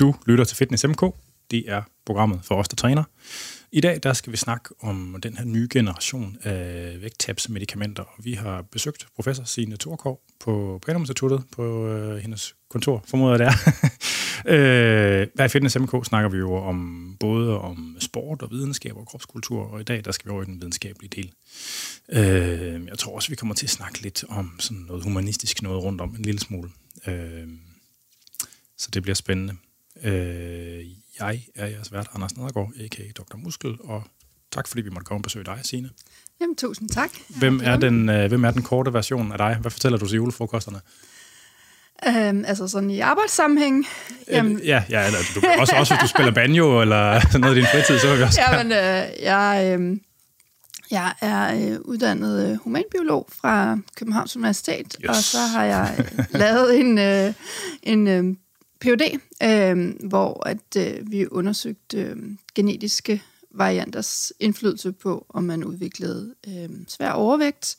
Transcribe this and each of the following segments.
Du lytter til Fitness MK. Det er programmet for os, der træner. I dag der skal vi snakke om den her nye generation af vægttabsmedikamenter. Vi har besøgt professor Signe Thorkov på Panum Instituttet på øh, hendes kontor, formoder det er. øh, der i Fitness MK snakker vi jo om både om sport og videnskab og kropskultur, og i dag der skal vi over i den videnskabelige del. Øh, jeg tror også, vi kommer til at snakke lidt om sådan noget humanistisk noget rundt om en lille smule. Øh, så det bliver spændende. Øh, jeg er jeres vært, Anders Nedergaard, a.k.a. Dr. Muskel, og tak fordi vi måtte komme og besøge dig, Signe. Jamen, tusind tak. Hvem er, den, øh, hvem er den korte version af dig? Hvad fortæller du til julefrokosterne? Øhm, altså sådan i arbejdssammenhæng. Jamen. Ja, ja eller du, også, også hvis du spiller banjo eller noget i din fritid, så vil vi også... Jamen, øh, jeg, øh, jeg er øh, uddannet øh, humanbiolog fra Københavns Universitet, yes. og så har jeg øh, lavet en, øh, en øh, PhD, øh, hvor at øh, vi undersøgte øh, genetiske varianters indflydelse på, om man udviklede øh, svær overvægt.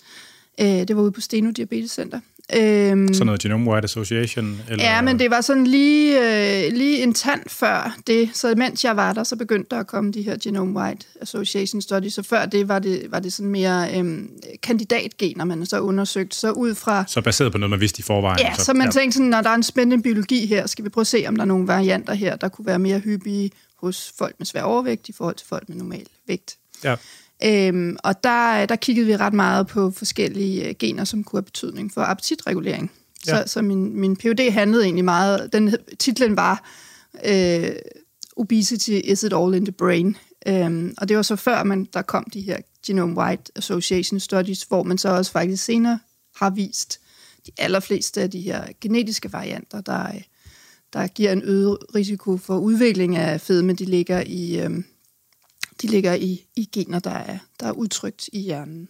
Øh, det var ude på Steno Diabetes Center. Øhm, sådan noget Genome-Wide Association? Eller? Ja, men det var sådan lige, øh, lige en tand før det. Så mens jeg var der, så begyndte der at komme de her Genome-Wide Association Studies. Så før det var det, var det sådan mere øh, kandidatgener, man så undersøgt. Så ud fra... Så baseret på noget, man vidste i forvejen? Ja, så, så man ja. tænkte sådan, når der er en spændende biologi her, skal vi prøve at se, om der er nogle varianter her, der kunne være mere hyppige hos folk med svær overvægt i forhold til folk med normal vægt. Ja. Øhm, og der, der kiggede vi ret meget på forskellige øh, gener, som kunne have betydning for appetitregulering. Ja. Så, så min, min PhD handlede egentlig meget, den titlen var øh, Obesity, is it all in the brain? Øhm, og det var så før, man, der kom de her Genome-Wide Association Studies, hvor man så også faktisk senere har vist de allerfleste af de her genetiske varianter, der, der giver en øget risiko for udvikling af fedme, de ligger i, øhm, de ligger i, i gener, der er, der er udtrykt i hjernen.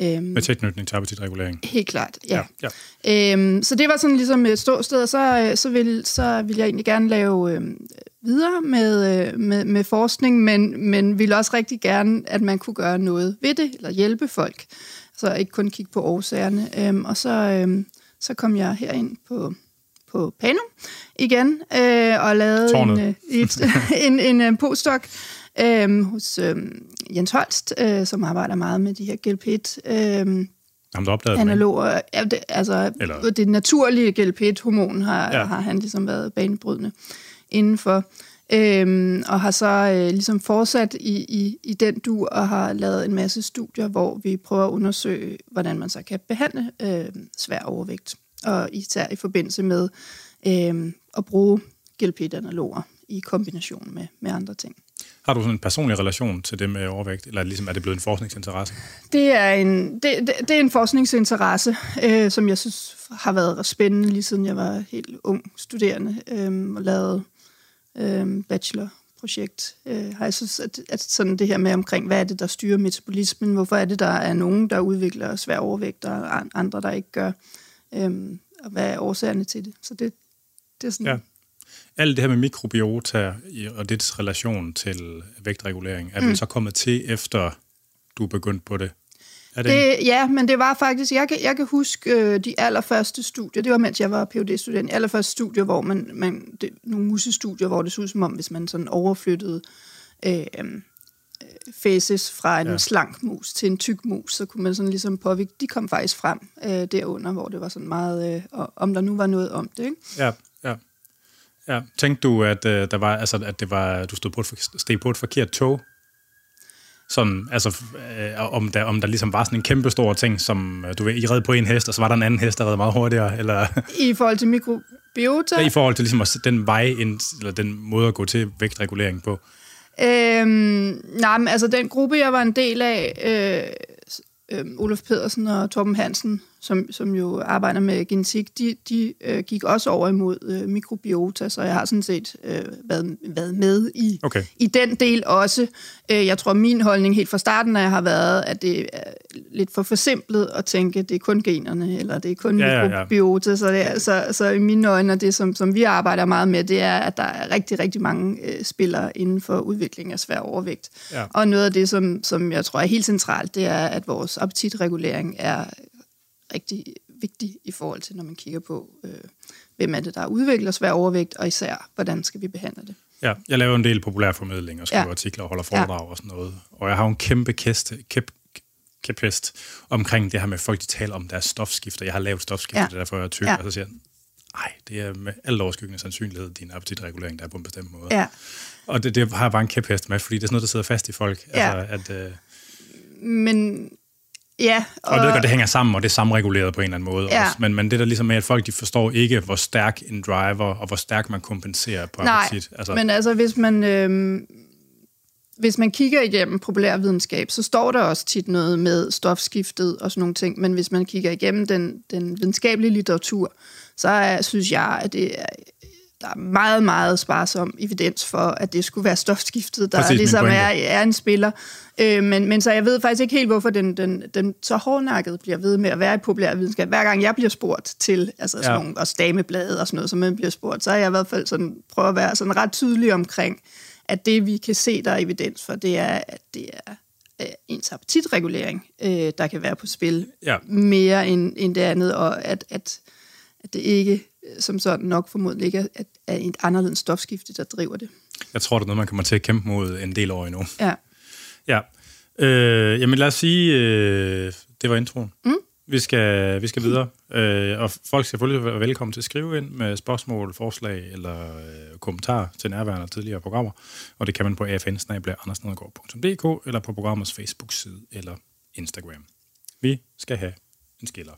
Øhm, Med tilknytning til appetitregulering. Helt klart, ja. ja, ja. Øhm, så det var sådan ligesom et ståsted, og så, så, vil, så vil jeg egentlig gerne lave øh, videre med, øh, med, med forskning, men, men ville også rigtig gerne, at man kunne gøre noget ved det, eller hjælpe folk. Så ikke kun kigge på årsagerne. Øhm, og så, øh, så kom jeg herind på, på Panum igen, øh, og lavede en, øh, et, en, en, en postdoc øh, hos øh, Jens Holst, øh, som arbejder meget med de her GLP-1 øh, Ham, der opdagede analoger. Ja, det, altså, Eller... det naturlige GLP-1-hormon har, ja. har han ligesom været banebrydende indenfor. Øhm, og har så øh, ligesom fortsat i, i, i den du og har lavet en masse studier, hvor vi prøver at undersøge, hvordan man så kan behandle øh, svær overvægt. Og især i forbindelse med øh, at bruge GLP-1-analoger i kombination med, med andre ting. Har du sådan en personlig relation til det med overvægt, eller ligesom er det blevet en forskningsinteresse? Det er en, det, det, det er en forskningsinteresse, øh, som jeg synes har været spændende, lige siden jeg var helt ung studerende øh, og lavede øh, bachelorprojekt. Øh, har jeg synes, at, at sådan det her med omkring, hvad er det, der styrer metabolismen? Hvorfor er det, der er nogen, der udvikler svær overvægt, og andre, der ikke gør? Øh, og hvad er årsagerne til det? Så det, det er sådan... Ja alt det her med mikrobiota og dets relation til vægtregulering, er mm. vel så kommet til efter du er begyndt på det? Er det, det ja, men det var faktisk, jeg kan, jeg kan huske øh, de allerførste studier, det var mens jeg var phd student de allerførste studier, hvor man, man det, nogle musestudier, hvor det så ud som om, hvis man sådan overflyttede øh, øh faces fra en ja. slank mus til en tyk mus, så kunne man sådan ligesom påvirke, de kom faktisk frem øh, derunder, hvor det var sådan meget, øh, om der nu var noget om det, ikke? Ja. Ja. Tænkte du, at, øh, der var, altså, at det var, du stod på et, steg på et forkert tog? Sådan, altså, øh, om, der, om der ligesom var sådan en kæmpe stor ting, som øh, du ved, I red på en hest, og så var der en anden hest, der red meget hurtigere? Eller? I forhold til mikrobiota? Ja, I forhold til ligesom den vej, ind, eller den måde at gå til vægtregulering på? Øhm, nej, men altså den gruppe, jeg var en del af, øh, øh, Olof Pedersen og Torben Hansen, som, som jo arbejder med genetik, de, de øh, gik også over imod øh, mikrobiota, så jeg har sådan set øh, været, været med i, okay. i den del også. Øh, jeg tror, min holdning helt fra starten af har været, at det er lidt for forsimplet at tænke, at det er kun generne, eller det er kun ja, mikrobiota. Ja, ja. Så, det er, så, så i mine øjne, og det som, som vi arbejder meget med, det er, at der er rigtig, rigtig mange øh, spillere inden for udvikling af svær overvægt. Ja. Og noget af det, som, som jeg tror er helt centralt, det er, at vores appetitregulering er rigtig vigtig i forhold til, når man kigger på øh, hvem er det, der udvikler svær overvægt, og især, hvordan skal vi behandle det. Ja, jeg laver en del populærformidling og skriver ja. artikler og holder foredrag ja. og sådan noget. Og jeg har en kæmpe kæste, kæp, kæphest omkring det her med folk, de taler om deres stofskifter. Jeg har lavet stofskifter, ja. det er derfor jeg er tyk, ja. og så siger nej, det er med alt overskyggende sandsynlighed din appetitregulering, der er på en bestemt måde. Ja. Og det, det har jeg bare en kæphest med, fordi det er sådan noget, der sidder fast i folk. Ja. Altså, at, øh... Men Ja. Og, og det, godt, det hænger sammen, og det er samreguleret på en eller anden måde ja. også. Men, men det der ligesom med, at folk de forstår ikke, hvor stærk en driver, og hvor stærk man kompenserer på Nej, appetit. Altså. men altså hvis man... Øh, hvis man kigger igennem populærvidenskab, så står der også tit noget med stofskiftet og sådan nogle ting, men hvis man kigger igennem den, den videnskabelige litteratur, så er, synes jeg, at det er der er meget, meget sparsom evidens for, at det skulle være stofskiftet, der Præcis, ligesom er, er en spiller. Øh, men, men så jeg ved faktisk ikke helt, hvorfor den, den, den så hårdnakket bliver ved med at være i populær videnskab. Hver gang jeg bliver spurgt til, altså sådan ja. nogle, også dameblade og sådan noget, som man bliver spurgt, så er jeg i hvert fald sådan, prøver at være sådan ret tydelig omkring, at det vi kan se, der er evidens for, det er, at det er ens appetitregulering, øh, der kan være på spil, ja. mere end, end det andet, og at, at, at det ikke som sådan nok formodentlig ikke er, er et anderledes stofskifte, der driver det. Jeg tror, det er noget, man kommer til at kæmpe mod en del år endnu. Ja. Ja. Øh, jamen lad os sige, øh, det var introen. Mm. Vi skal, vi skal videre, øh, og folk skal selvfølgelig være velkommen til at skrive ind med spørgsmål, forslag eller øh, kommentarer til nærværende og tidligere programmer, og det kan man på afn eller på programmets Facebook-side eller Instagram. Vi skal have en skiller.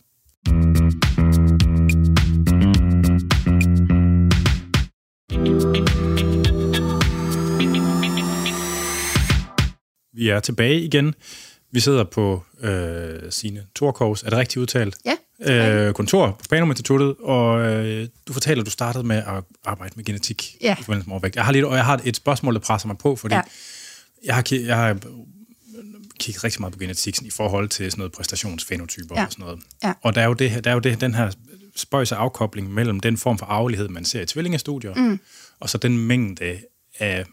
Vi er tilbage igen. Vi sidder på øh, sine Torkovs, er det rigtigt udtalt? Ja. Øh, kontor på Spanum Instituttet, og øh, du fortæller, at du startede med at arbejde med genetik ja. i forbindelse med overvægt. Jeg har, lidt, og jeg har et spørgsmål, der presser mig på, fordi ja. jeg, har, jeg har kigget rigtig meget på genetik i forhold til sådan noget præstationsfenotyper ja. og sådan noget. Ja. Og der er jo, det, der er jo det, den her spøjs afkobling mellem den form for arvelighed, man ser i tvillingestudier, mm. og så den mængde af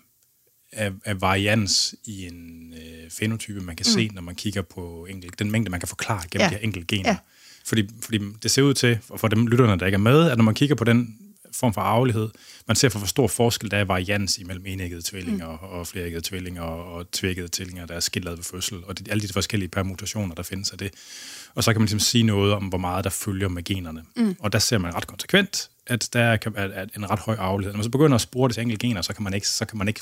af, af varians i en øh, fenotype, man kan mm. se, når man kigger på enkelt, den mængde, man kan forklare gennem ja. de her enkelte gener. Ja. Fordi, fordi det ser ud til, for dem lytterne, der ikke er med, at når man kigger på den form for arvelighed, man ser for, hvor stor forskel der er varians imellem enæggede tvillinger mm. og fleræggede tvillinger og, tvækkede tvillinger, der er skildret ved fødsel, og det, alle de forskellige permutationer, der findes af det. Og så kan man ligesom sige noget om, hvor meget der følger med generne. Mm. Og der ser man ret konsekvent, at der er, er en ret høj arvelighed. Når man så begynder at spore det til enkelte gener, så kan man ikke, så kan man ikke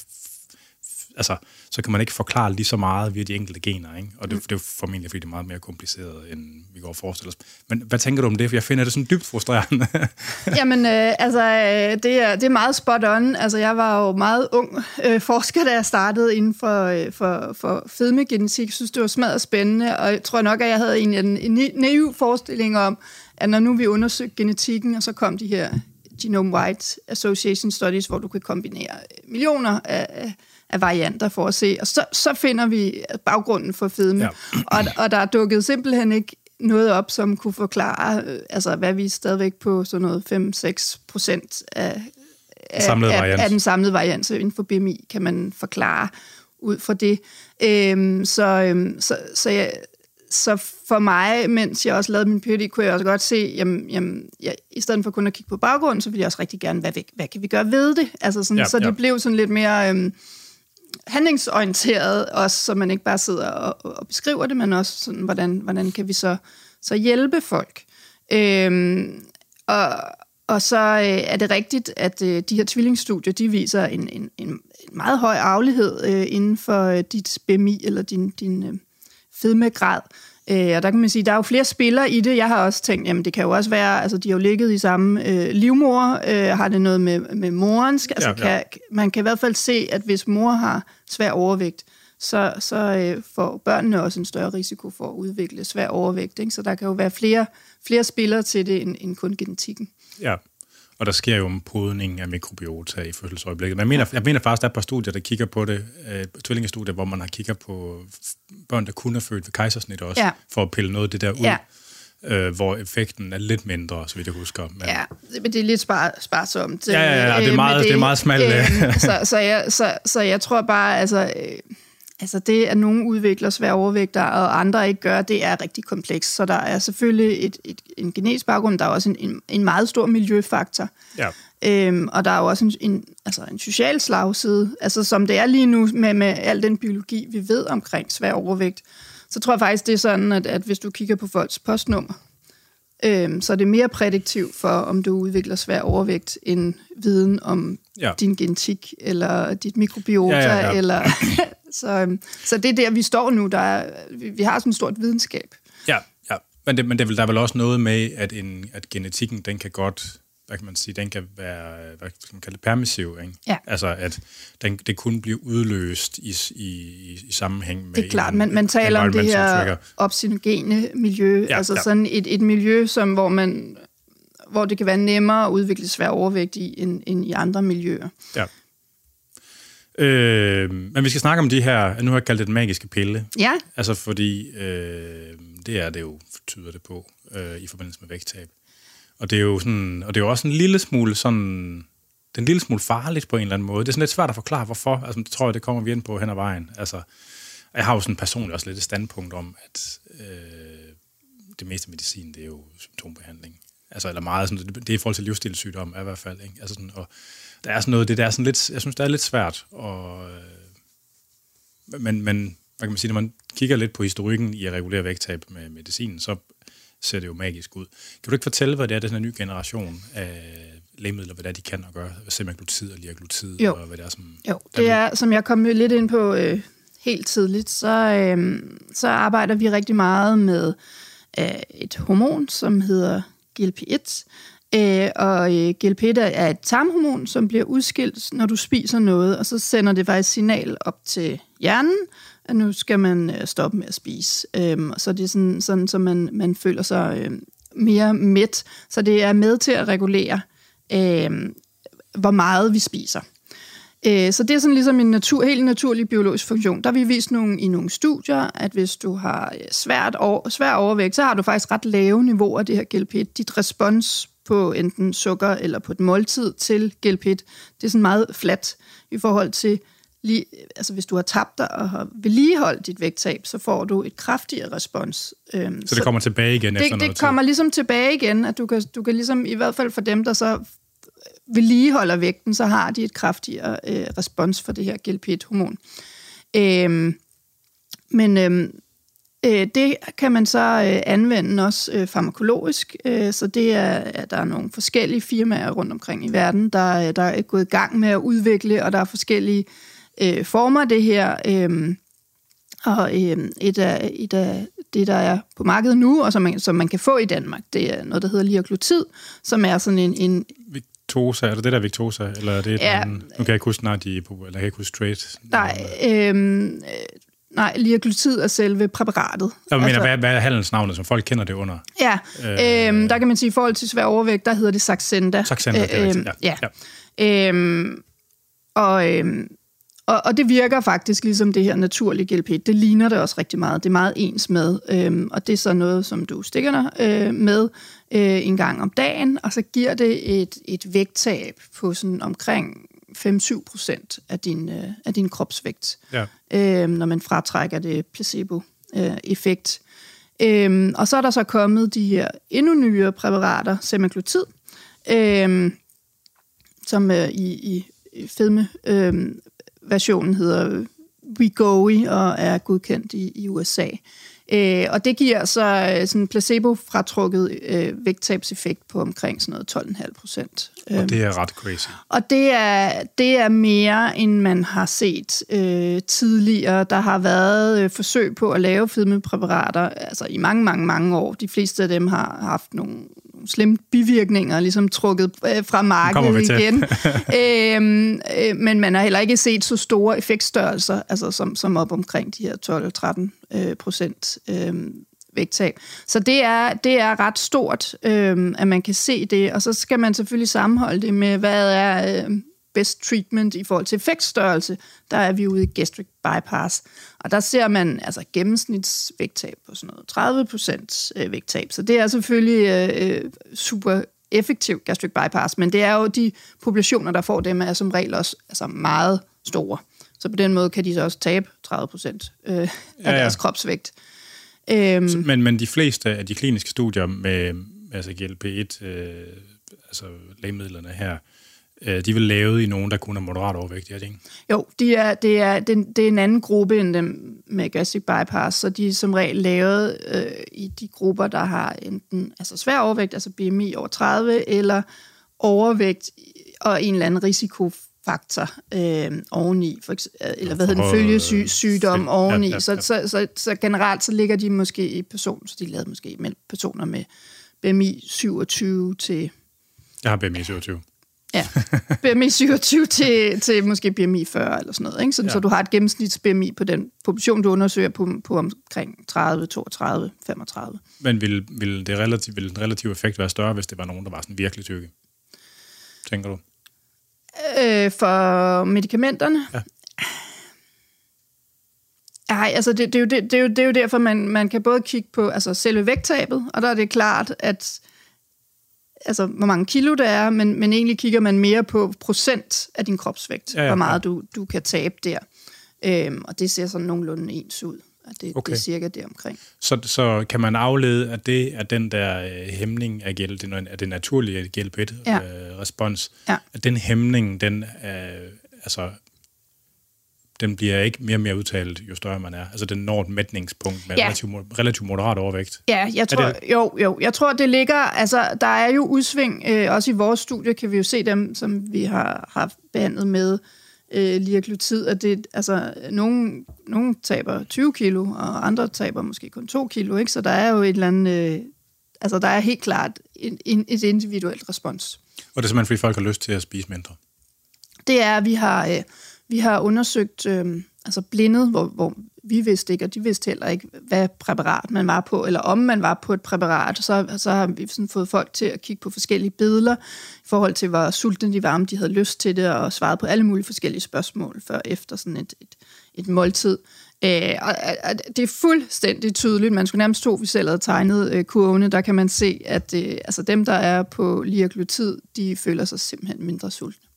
altså, så kan man ikke forklare lige så meget via de enkelte gener, ikke? og det, mm. det er formentlig, fordi det er meget mere kompliceret, end vi går og forestiller os. Men hvad tænker du om det? For jeg finder det sådan dybt frustrerende. Jamen, øh, altså, øh, det er, det er meget spot on. Altså, jeg var jo meget ung øh, forsker, da jeg startede inden for, øh, for, for fedmegenetik. Jeg synes, det var smadret spændende, og jeg tror nok, at jeg havde en, en, en naiv forestilling om, at når nu vi undersøgte genetikken, og så kom de her Genome-Wide Association Studies, hvor du kan kombinere millioner af af varianter for at se, og så, så finder vi baggrunden for fedme. Ja. Og, og der er dukket simpelthen ikke noget op, som kunne forklare, øh, altså hvad vi er stadigvæk på sådan noget 5-6 procent af, af, af, af den samlede variant. Så inden for BMI kan man forklare ud fra det. Øhm, så, øhm, så, så, jeg, så for mig, mens jeg også lavede min PhD, kunne jeg også godt se, jamen, jamen jeg, i stedet for kun at kigge på baggrunden, så ville jeg også rigtig gerne, hvad, hvad kan vi gøre ved det? Altså sådan, ja, så det ja. blev sådan lidt mere... Øhm, handlingsorienteret også, så man ikke bare sidder og, og beskriver det, men også sådan, hvordan, hvordan kan vi så, så hjælpe folk. Øhm, og, og så øh, er det rigtigt, at øh, de her tvillingstudier, de viser en, en, en meget høj arvelighed øh, inden for øh, dit BMI eller din, din øh, fedmegrad. Øh, og der kan man sige, der er jo flere spillere i det. Jeg har også tænkt, jamen det kan jo også være, altså de har jo ligget i samme øh, livmor. Øh, har det noget med, med morens? Altså, ja, ja. Kan, man kan i hvert fald se, at hvis mor har svær overvægt, så, så øh, får børnene også en større risiko for at udvikle svær overvægt. Ikke? Så der kan jo være flere, flere spillere til det end, end kun genetikken. Ja, og der sker jo en podning af mikrobiota i fødselsøjeblikket. Men jeg mener, jeg mener faktisk, der er et par studier, der kigger på det, øh, tvillingestudier, hvor man har kigget på børn, der kun er født ved kejsersnit også, ja. for at pille noget af det der ud. Ja. Øh, hvor effekten er lidt mindre, så vidt jeg husker. Men... Ja, men det er lidt spar, sparsomt. Ja, ja, ja, det er øh, meget, det, det er meget smalt. Øh, så, så, jeg, så, så jeg tror bare, altså... Øh, Altså det, at nogen udvikler svær overvægt, og andre ikke gør, det er rigtig komplekst. Så der er selvfølgelig et, et, en genetisk baggrund, der er også en, en, en meget stor miljøfaktor. Ja. Øhm, og der er jo også en, en, altså en social slagside. Altså som det er lige nu med, med al den biologi, vi ved omkring svær overvægt, så tror jeg faktisk, det er sådan, at, at hvis du kigger på folks postnummer, øhm, så er det mere prædiktivt for, om du udvikler svær overvægt, end viden om ja. din genetik, eller dit mikrobiota, ja, ja, ja. eller... så, øhm, så det er der, vi står nu. Der er, vi, har sådan et stort videnskab. Ja, ja. Men, det, men det, der er vel også noget med, at, en, at genetikken, den kan godt hvad kan man sige, den kan være, hvad skal man kalde det, permissiv, ikke? Ja. Altså, at den, det kun bliver udløst i, i, i sammenhæng med... Det er klart, man, man taler om det her opsinogene miljø, ja, altså ja. sådan et, et miljø, som, hvor man hvor det kan være nemmere at udvikle svær overvægt i, end, end i andre miljøer. Ja. Øh, men vi skal snakke om de her, nu har jeg kaldt det den magiske pille. Ja. Altså fordi, øh, det er det jo, tyder det på, øh, i forbindelse med vægttab. Og det er jo sådan, og det er jo også en lille smule sådan, det er en lille smule farligt på en eller anden måde. Det er sådan lidt svært at forklare, hvorfor. Altså, det tror jeg, det kommer vi ind på hen ad vejen. Altså, jeg har jo sådan personligt også lidt et standpunkt om, at øh, det meste medicin, det er jo symptombehandling. Altså, eller meget, sådan, det er i forhold til livsstilssygdom, i hvert fald. Ikke? Altså sådan, og der er sådan noget, det der er sådan lidt, jeg synes, det er lidt svært. Og, øh, men, men, hvad kan man sige, når man kigger lidt på historikken i at regulere vægttab med medicin, så ser det jo magisk ud. Kan du ikke fortælle, hvad det er, den her nye generation af lægemidler, hvad det er, de kan at gøre? Semaglutid og liaglutid, jo. og hvad det er, som... Jo, det er, som jeg kom lidt ind på øh, helt tidligt, så, øh, så arbejder vi rigtig meget med øh, et hormon, som hedder GLP-1, Øh, og øh, GLP-1 er et tarmhormon, som bliver udskilt, når du spiser noget, og så sender det faktisk signal op til hjernen, at nu skal man øh, stoppe med at spise. Øhm, så det er sådan, sådan så man, man føler sig øh, mere mæt. Så det er med til at regulere, øh, hvor meget vi spiser. Øh, så det er sådan ligesom en natur, helt naturlig biologisk funktion. Der har vi vist nogle, i nogle studier, at hvis du har øh, svært over, svær overvægt, så har du faktisk ret lave niveauer af det her GLP. Dit respons på enten sukker eller på et måltid til GLP, det er sådan meget fladt i forhold til lige, altså hvis du har tabt dig og har vedligeholdt dit vægttab, så får du et kraftigere respons. Øhm, så det kommer så tilbage igen det, efter noget Det kommer tid. ligesom tilbage igen, at du kan, du kan ligesom, i hvert fald for dem, der så vedligeholder vægten, så har de et kraftigere øh, respons for det her GLP-1-hormon. Øhm, men øhm, øh, det kan man så øh, anvende også øh, farmakologisk, øh, så det er, at der er nogle forskellige firmaer rundt omkring i verden, der, der er gået i gang med at udvikle, og der er forskellige øh, øh, former det her. Øh, og øh, et, af, et af det, der er på markedet nu, og som man, som man kan få i Danmark, det er noget, der hedder liaglutid, som er sådan en... en Victosa, er det det der Victosa? Eller er det ja, en, nu kan jeg ikke huske snart, de er på, eller jeg kan ikke huske straight. Nej, øh, nej, liaglutid er selve præparatet. Jeg mener, altså, hvad, hvad er handelsnavnet, som folk kender det under? Ja, øh, øh, der kan man sige, i forhold til svær overvægt, der hedder det Saxenda. Saxenda, det er rigtigt, ja. ja. ja. Øh, og... Øh, og, og det virker faktisk ligesom det her naturlige GLP. Det ligner det også rigtig meget. Det er meget ens med. Øhm, og det er så noget, som du stikker dig øh, med øh, en gang om dagen, og så giver det et, et vægttab på sådan omkring 5-7 procent af din, øh, af din kropsvægt, ja. øh, når man fratrækker det placebo-effekt. Øh, øh, og så er der så kommet de her endnu nyere præparater, semaglutid, øh, som øh, i, i fedme øh, versionen hedder Wegovy og er godkendt i, i USA. Øh, og det giver så øh, sådan placebo-fratrukket øh, vægttabseffekt på omkring sådan noget 12,5 procent. Og det er ret crazy. Og det er, det er mere, end man har set øh, tidligere. Der har været øh, forsøg på at lave fedmepræparater altså i mange, mange, mange år. De fleste af dem har haft nogle slemme bivirkninger, ligesom trukket øh, fra markedet igen. øhm, øh, men man har heller ikke set så store effektstørrelser, altså som, som op omkring de her 12-13 øh, procent øh, vægttab. Så det er, det er ret stort, øh, at man kan se det, og så skal man selvfølgelig sammenholde det med, hvad er øh, best treatment i forhold til effektstørrelse. Der er vi ude i gastric bypass, og der ser man altså gennemsnitsvægttab på sådan noget 30 procent øh, vægttab. Så det er selvfølgelig øh, super effektiv gastric bypass, men det er jo de populationer, der får dem, er som regel også altså meget store. Så på den måde kan de så også tabe 30 procent øh, af ja, ja. deres kropsvægt. Øhm, men, men de fleste af de kliniske studier med altså GLP-1, øh, altså lægemidlerne her, øh, de vel lavet i nogen, der kun er moderat overvægtige, er det ikke? Jo, de er, det, er, det, det er en anden gruppe end dem med gastric bypass, så de er som regel lavet øh, i de grupper, der har enten altså svær overvægt, altså BMI over 30, eller overvægt og en eller anden risikofaktor øh, oveni, for eksempel, eller hvad hedder den, følgesygdom oveni. Ja, ja, ja. Så, så, så, så generelt så ligger de måske i personer, så de lavet måske med personer med BMI 27 til... Jeg har BMI 27. Ja, BMI 27 til, til måske BMI 40 eller sådan noget. Ikke? Så, ja. så du har et gennemsnits BMI på den population, du undersøger på, på omkring 30, 32, 35. Men vil, vil, det relativ, vil den relative effekt være større, hvis det var nogen, der var sådan virkelig tykke? Tænker du? Øh, for medicamenterne? Ja. Nej, altså det, det, er jo, det, det, er jo, det er jo derfor, man, man kan både kigge på altså selve vægttabet, og der er det klart, at altså, hvor mange kilo det er, men, men egentlig kigger man mere på procent af din kropsvægt, ja, ja, hvor meget du, du kan tabe der. Øhm, og det ser sådan nogenlunde ens ud. At det, okay. det er cirka det omkring. Så, så kan man aflede, at det er den der øh, hæmning af gæld, det, er det naturlige GLP-1-respons, ja. øh, ja. at den hæmning, den øh, altså den bliver ikke mere og mere udtalt, jo større man er. Altså, den når et mætningspunkt med ja. relativt, relativt moderat overvægt. Ja, jeg tror, det... jo, jo, jeg tror, det ligger, altså, der er jo udsving, øh, også i vores studie kan vi jo se dem, som vi har haft behandlet med øh, liaglutid, at det, altså, nogen, nogen taber 20 kilo, og andre taber måske kun 2 kilo, ikke? Så der er jo et eller andet, øh, altså, der er helt klart en, en, et individuelt respons. Og det er simpelthen, fordi folk har lyst til at spise mindre? Det er, at vi har... Øh, vi har undersøgt øh, altså blindet, hvor, hvor vi vidste ikke, og de vidste heller ikke, hvad præparat man var på, eller om man var på et præparat. Så, så har vi sådan fået folk til at kigge på forskellige billeder i forhold til, hvor sultne de var, om de havde lyst til det, og svaret på alle mulige forskellige spørgsmål før efter sådan et, et, et måltid. Øh, og, og det er fuldstændig tydeligt. Man skulle nærmest tro, vi selv havde tegnet øh, kurvene. Der kan man se, at øh, altså dem, der er på liaglutid, de føler sig simpelthen mindre sultne.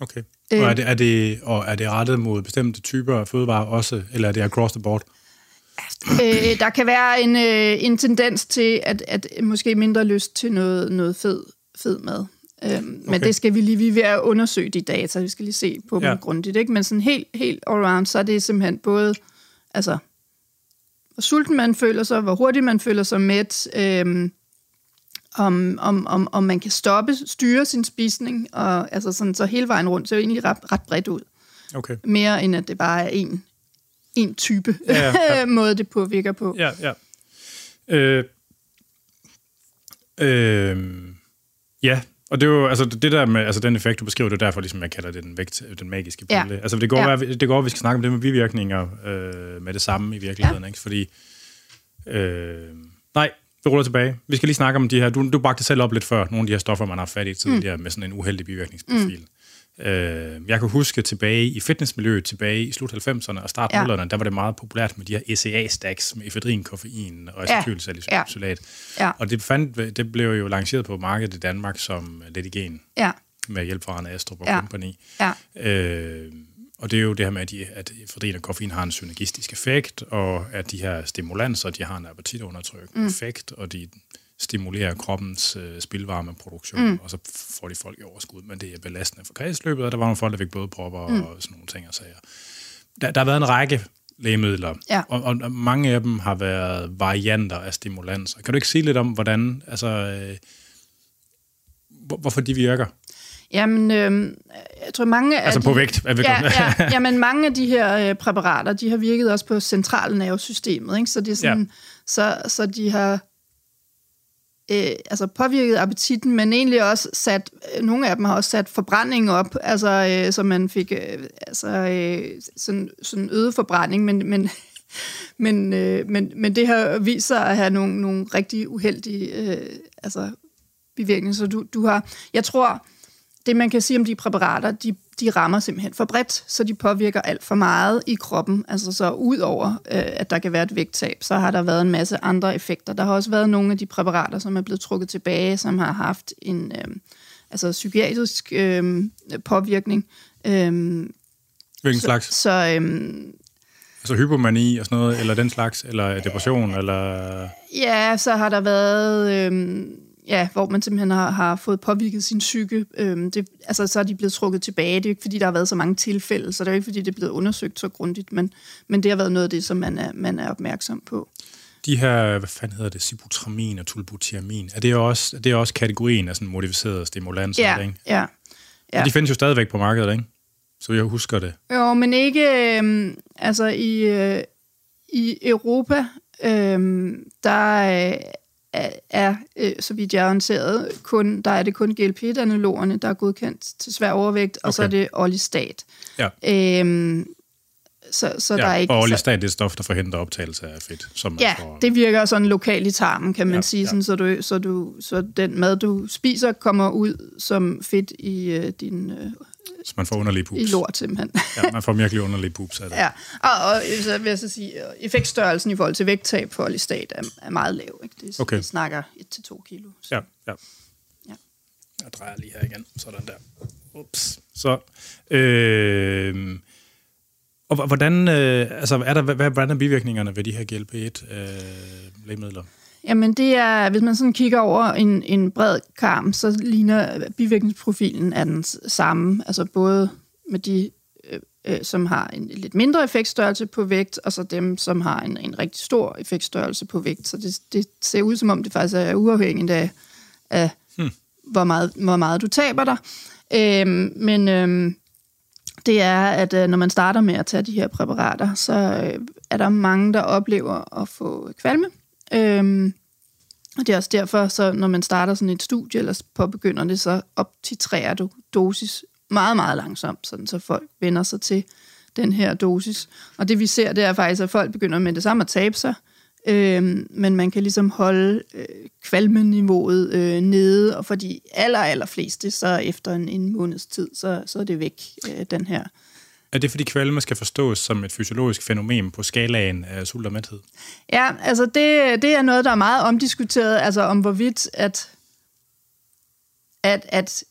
Okay. Øh, og, er det, er det, og er det rettet mod bestemte typer af fødevarer også, eller er det across the board? Øh, der kan være en, øh, en tendens til, at, at måske mindre lyst til noget, noget fed, fed mad. Øhm, okay. Men det skal vi lige vi er ved at undersøge de data, vi skal lige se på ja. dem grundigt. Ikke? Men sådan helt, helt all around, så er det simpelthen både, altså, hvor sulten man føler sig, hvor hurtigt man føler sig mæt, øhm, om, om, om, om man kan stoppe, styre sin spisning, og altså sådan, så hele vejen rundt, så er det egentlig ret, ret bredt ud. Okay. Mere end at det bare er en, en type ja, ja, ja. måde, det påvirker på. Ja, ja. Øh, øh, ja, og det er jo, altså det der med, altså den effekt, du beskriver, det er derfor, ligesom jeg kalder det den, vægt, den magiske pille. Ja. Altså det går, ja. det går, at vi skal snakke om det med bivirkninger øh, med det samme i virkeligheden, ja. ikke? Fordi, øh, nej, vi ruller tilbage. Vi skal lige snakke om de her, du, du bragte selv op lidt før, nogle af de her stoffer, man har fat i tidligere, mm. med sådan en uheldig bivirkningsprofil. Mm. Øh, jeg kan huske tilbage i fitnessmiljøet, tilbage i slut 90'erne og start 0'erne, ja. der var det meget populært med de her ECA-stacks med efedrin, koffein og acetylsalicylat. Ja. Ja. Og det, fandt, det blev jo lanceret på markedet i Danmark som Ledigen. Ja. Med hjælp fra Arne Astrup og ja. Company. Ja. Øh, og det er jo det her med, at, de, at efedrin og koffein har en synergistisk effekt, og at de her stimulanser, de har en appetitundertrykkende mm. effekt, og de stimulerer kroppens øh, spildvarmeproduktion, mm. og så får de folk i overskud, men det er belastende for kredsløbet, og der var nogle folk, der fik blodpropper mm. og sådan nogle ting og sager. Der, der har været en række lægemidler, ja. og, og mange af dem har været varianter af stimulanser. Kan du ikke sige lidt om, hvordan, altså, øh, hvorfor de virker? Jamen, øh, jeg tror mange af Altså på de, vægt? Er vi ja, ja, jamen, mange af de her øh, præparater, de har virket også på centralnervesystemet, ikke? Så det er sådan, ja. så, så de har øh, altså påvirket appetitten, men egentlig også sat, nogle af dem har også sat forbrænding op, altså øh, så man fik øh, altså, øh, sådan, sådan øget forbrænding, men, men men, øh, men, men det har vist sig at have nogle, nogle rigtig uheldige øh, altså, bivirkninger. Så du, du har, jeg tror, det man kan sige om de præparater, de, de rammer simpelthen for bredt, så de påvirker alt for meget i kroppen. Altså så ud over, øh, at der kan være et vægttab, så har der været en masse andre effekter. Der har også været nogle af de præparater, som er blevet trukket tilbage, som har haft en øh, altså psykiatrisk øh, påvirkning. Øh, Hvilken slags? Så, så øh, Altså hypomani og sådan noget, eller den slags, eller depression, eller... Ja, så har der været... Øh, ja, hvor man simpelthen har, har fået påvirket sin psyke. Øhm, det, altså, så er de blevet trukket tilbage. Det er ikke, fordi der har været så mange tilfælde, så det er ikke, fordi det er blevet undersøgt så grundigt, men, men det har været noget af det, som man er, man er opmærksom på. De her, hvad fanden hedder det, sibutramine og tulbutiamin, er det også, det er også kategorien af sådan modificerede stimulanser? Ja, ikke? ja. ja. De findes jo stadigvæk på markedet, ikke? Så jeg husker det. Jo, men ikke... Øh, altså, i, øh, i Europa, øh, der... Øh, er, øh, så vidt jeg er orienteret, kun, der er det kun GLP-analogerne, der er godkendt til svær overvægt, okay. og så er det Olistat. Ja. Øhm, så, så ja, der er ikke, og Olistat et stof, der forhindrer optagelse af fedt. Som ja, får, det virker sådan lokalt i tarmen, kan man ja, sige, ja. sådan, så, du, så, du, så den mad, du spiser, kommer ud som fedt i øh, din øh, så man får underlige pups. I lort, simpelthen. ja, man får virkelig underlige pups af det. Ja, og, og så vil jeg så sige, effektstørrelsen i forhold til vægttab for Alistat er, er meget lav. Ikke? Det, okay. det snakker 1-2 kilo. Så. Ja, ja. ja. Jeg drejer lige her igen. Sådan der. Ups. Så, øh, og hvordan, øh, altså, er der, hvad, hvordan er bivirkningerne ved de her GLP-1-lægemidler? Øh, Jamen det er, hvis man sådan kigger over en, en bred karm, så ligner bivirkningsprofilen af den samme. Altså både med de, øh, øh, som har en lidt mindre effektstørrelse på vægt, og så dem, som har en, en rigtig stor effektstørrelse på vægt. Så det, det ser ud som om, det faktisk er uafhængigt af, af hmm. hvor, meget, hvor meget du taber dig. Øhm, men øhm, det er, at øh, når man starter med at tage de her præparater, så øh, er der mange, der oplever at få kvalme. Øhm, og det er også derfor, så når man starter sådan et studie, eller påbegynder det, så optitrerer du dosis meget, meget langsomt, sådan så folk vender sig til den her dosis. Og det vi ser, det er faktisk, at folk begynder med det samme at tabe sig, øhm, men man kan ligesom holde øh, kvalmeniveauet øh, nede, og for de aller, aller fleste, så efter en, en måneds tid, så, så er det væk, øh, den her er det, fordi kvalme skal forstås som et fysiologisk fænomen på skalaen af sult og mæthed? Ja, altså det, det er noget, der er meget omdiskuteret, altså om hvorvidt, at, at, at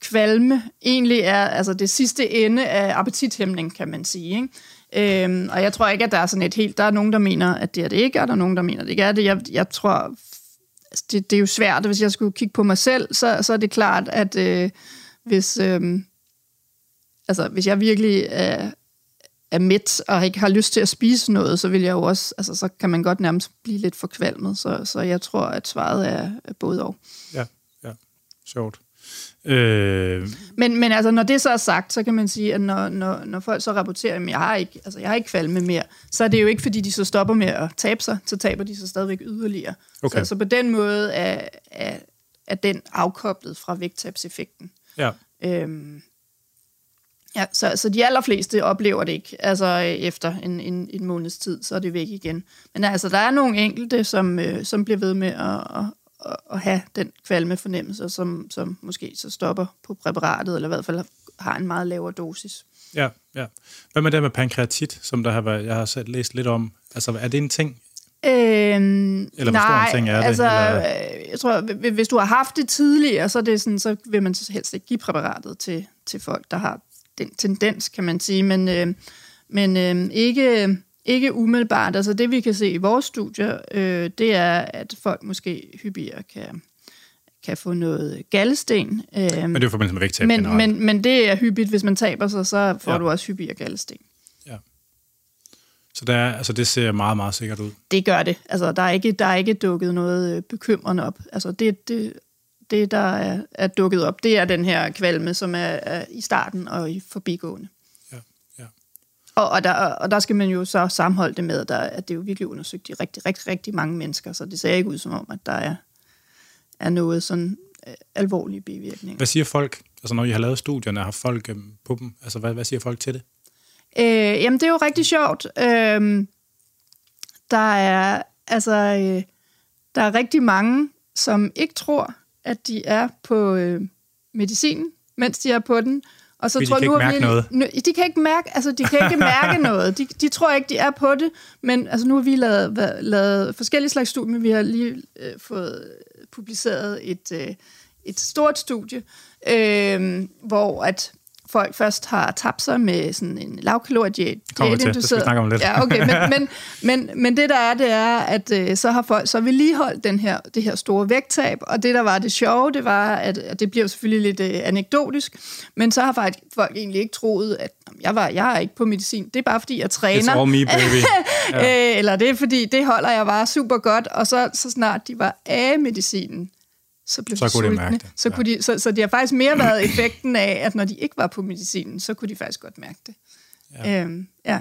kvalme egentlig er altså det sidste ende af appetithæmning, kan man sige. Ikke? Øhm, og jeg tror ikke, at der er sådan et helt... Der er nogen, der mener, at det er det ikke, og der er nogen, der mener, at det ikke er det. Jeg, jeg tror, altså, det, det er jo svært, hvis jeg skulle kigge på mig selv, så, så er det klart, at øh, hvis... Øh, altså, hvis jeg virkelig er, er mæt og ikke har lyst til at spise noget, så vil jeg jo også, altså, så kan man godt nærmest blive lidt forkvalmet. Så, så jeg tror, at svaret er, er både og. Ja, ja. Sjovt. Øh... Men, men altså, når det så er sagt, så kan man sige, at når, når, når folk så rapporterer, at jeg har ikke, altså, jeg har ikke kvalme mere, så er det jo ikke, fordi de så stopper med at tabe sig, så taber de sig stadigvæk yderligere. Okay. Så, så på den måde er, er, er den afkoblet fra vægttabseffekten. Ja. Øhm, Ja, så, så de allerfleste oplever det ikke. Altså efter en, en, en måneds tid, så er det væk igen. Men altså, der er nogle enkelte, som, øh, som bliver ved med at, at, at have den kvalme fornemmelse, som, som måske så stopper på præparatet, eller i hvert fald har en meget lavere dosis. Ja, ja. Hvad med det med pankreatit, som der har været, jeg har selv læst lidt om? Altså, er det en ting? Øhm, eller hvor nej, stor en ting er det? altså, eller? jeg tror, hvis du har haft det tidligere, så, er det sådan, så vil man helst ikke give præparatet til, til folk, der har den tendens, kan man sige, men, øh, men øh, ikke, ikke umiddelbart. Altså det, vi kan se i vores studier, øh, det er, at folk måske hyppigere kan, kan få noget gallesten. Øh, men det er jo forbindelse med vægttab men, men, men det er hyppigt, hvis man taber sig, så får ja. du også hyppigere gallesten. Ja. Så der er, altså det ser meget, meget sikkert ud. Det gør det. Altså, der er ikke, der er ikke dukket noget bekymrende op. Altså, det, det, det, der er, er dukket op, det er den her kvalme, som er, er i starten og i forbigående. Og, og, der, og der skal man jo så sammenholde det med, at, der, at det er jo virkelig undersøgt i rigtig, rigtig, rigtig mange mennesker, så det ser ikke ud som om, at der er, er noget sådan øh, alvorlige bivirkninger. Hvad siger folk, altså når I har lavet studierne, har folk øh, på dem, altså hvad, hvad siger folk til det? Øh, jamen det er jo rigtig sjovt. Øh, der er altså, øh, der er rigtig mange, som ikke tror, at de er på øh, medicinen, mens de er på den, Og så de tror kan nu, ikke mærke vi, noget. Nu, de kan ikke mærke, altså de kan ikke mærke noget. De, de tror ikke, de er på det, men altså nu har vi lavet, lavet forskellige slags studier, vi har lige øh, fået publiceret et, øh, et stort studie, øh, hvor at folk først har tabt sig med sådan en lavkaloriediæt. Kommer til, det skal vi snakke om lidt. Ja, okay, men, men, men, men det der er, det er, at øh, så har folk så vedligeholdt den her, det her store vægttab, og det der var det sjove, det var, at, at det bliver selvfølgelig lidt øh, anekdotisk, men så har faktisk folk egentlig ikke troet, at jeg, var, jeg er ikke på medicin, det er bare fordi, jeg træner. It's all me, baby. Ja. øh, eller det er fordi, det holder jeg bare super godt, og så, så snart de var af medicinen, så blev Så de kunne de sultne. mærke det, Så, ja. kunne de, så, så det har faktisk mere været effekten af, at når de ikke var på medicinen, så kunne de faktisk godt mærke det. Ja. Øhm, ja.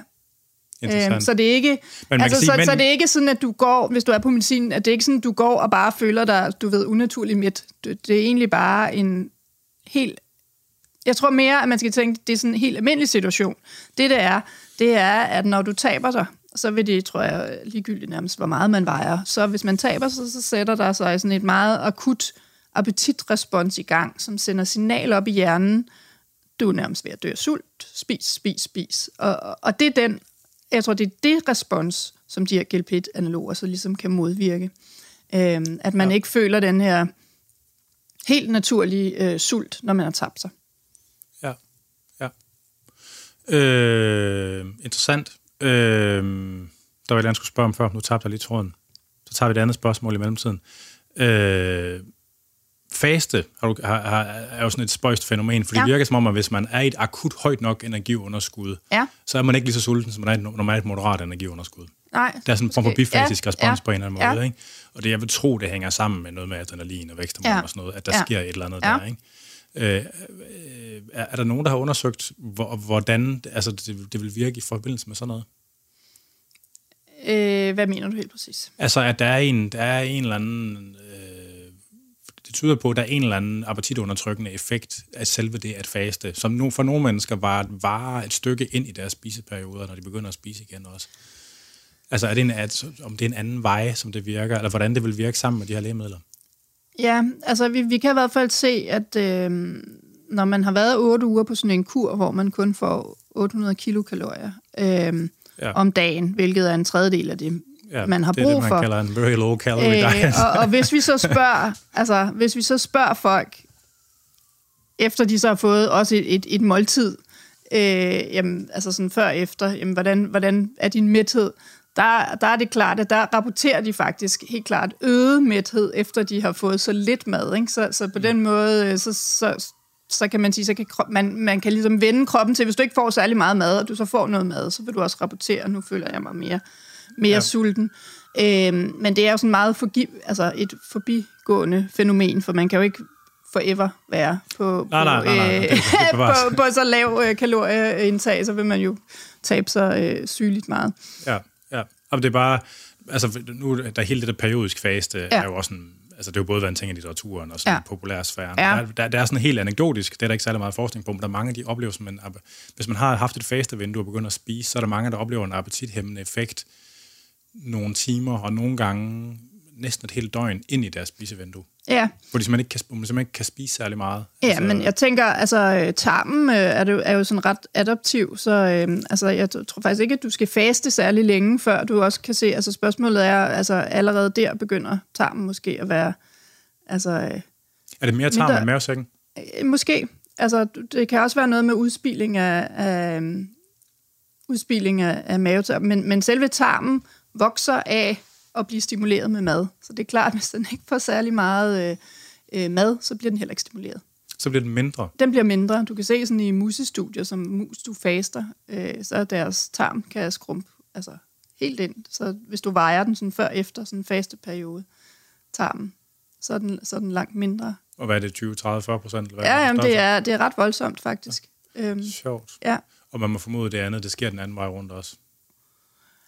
Interessant. Øhm, så det er ikke, Men altså, sige, så, men- så det er ikke sådan, at du går, hvis du er på medicin, at det er ikke sådan, at du går og bare føler dig, du ved, unaturligt midt. Det, det er egentlig bare en helt... Jeg tror mere, at man skal tænke, det er sådan en helt almindelig situation. Det, det er, det er, at når du taber dig, så vil det, tror jeg, ligegyldigt nærmest, hvor meget man vejer. Så hvis man taber sig, så sætter der sig sådan et meget akut appetitrespons i gang, som sender signal op i hjernen. Du er nærmest ved at dø af sult. Spis, spis, spis. Og, og- og det er den, jeg tror, det er det respons, som de her GLP-analoger så ligesom kan modvirke. Øhm, at man ja. ikke føler den her helt naturlige øh, sult, når man har tabt sig. Ja, ja. Øh, interessant. Øh, der var et eller andet, skulle spørge om før. Nu tabte jeg lige tråden. Så tager vi et andet spørgsmål i mellemtiden. Øh, faste har du, har, har, er jo sådan et spøjst fænomen, for det Ja. virker som om, at hvis man er i et akut højt nok energiunderskud, Ja. så er man ikke lige så sulten, som man er i et normalt moderat energiunderskud. Nej. Der er sådan en form for bifasisk Ja, respons ja, på en eller anden måde. ja. Ikke? Og det, jeg vil tro, det hænger sammen med noget med adrenalin og væksthormon Ja. og sådan noget, at der Ja. sker et eller andet Ja. der. Ikke? Øh, øh, er, er der nogen, der har undersøgt, hvor, hvordan altså, det, det vil virke i forbindelse med sådan noget? Øh, hvad mener du helt præcis? Altså, at der er en, der er en eller anden... Øh, det tyder på, at der er en eller anden appetitundertrykkende effekt af selve det at faste, som no, for nogle mennesker var, var et stykke ind i deres spiseperioder, når de begynder at spise igen også. Altså, er det en, at, om det er en anden vej, som det virker, eller hvordan det vil virke sammen med de her lægemidler? Ja, altså vi, vi kan i hvert fald se, at øh, når man har været otte uger på sådan en kur, hvor man kun får 800 kilokalorier øh, Ja. om dagen, hvilket er en tredjedel af det, Ja, man har det er brug det, man for. kalder en very low calorie diet. Øh, og, og hvis vi så spørger, altså hvis vi så spørger folk, efter de så har fået også et, et, et måltid, øh, jamen, altså sådan før og efter, jamen, hvordan, hvordan er din mæthed? Der, der er det klart, at der rapporterer de faktisk helt klart øget mæthed, efter de har fået så lidt mad. Ikke? Så, så på den måde, øh, så, så, så kan man sige, så kan krop, man, man kan ligesom vende kroppen til, hvis du ikke får særlig meget mad, og du så får noget mad, så vil du også rapportere, nu føler jeg mig mere, mere Ja. sulten. Øhm, men det er jo sådan meget forgi, altså et forbigående fænomen, for man kan jo ikke forever være på, Nej, nej, nej, nej, øh, på, på så lav øh, kalorieindtag, så vil man jo tabe sig øh, sygeligt meget. Ja, ja. Og det er bare, altså nu, der hele det der periodisk faste, ja. Er jo også en, altså det er jo både været en ting i litteraturen og sådan ja. Ja. en populær sfære. Ja. Der, der, der, er sådan helt anekdotisk, det er der ikke særlig meget forskning på, men der er mange, de oplever som en, hvis man har haft et fastevindue og begynder at spise, så er der mange, der oplever en appetithæmmende effekt nogle timer, og nogle gange næsten et helt døgn ind i deres spisevindue, Ja, de simpelthen ikke kan, man simpelthen ikke kan spise særlig meget. ja altså, men jeg tænker, altså øh, tarmen øh, er, jo, er jo sådan ret adaptiv, så øh, altså, jeg tror faktisk ikke, at du skal faste særlig længe, før du også kan se, altså spørgsmålet er, altså allerede der begynder tarmen måske at være, altså... Øh, er det mere tarm mindre- end mavesækken? Øh, Måske. Altså, det kan også være noget med udspiling af, af øhm, udspiling af, af mavetarmen, men, men selve tarmen vokser af at blive stimuleret med mad. Så det er klart, at hvis den ikke får særlig meget øh, øh, mad, så bliver den heller ikke stimuleret. Så bliver det mindre. Den bliver mindre. Du kan se sådan i musestudier, som mus du faster, øh, så deres tarm kan skrumpe altså, helt ind. Så hvis du vejer den sådan før efter sådan en faste periode, tarmen, så er den, så er den langt mindre. Og hvad er det, 20, 30, 40 procent? eller hvad Ja, jamen, det, er, det er ret voldsomt, faktisk. Øhm, Sjovt. ja. Og man må formode, det andet, det sker den anden vej rundt også.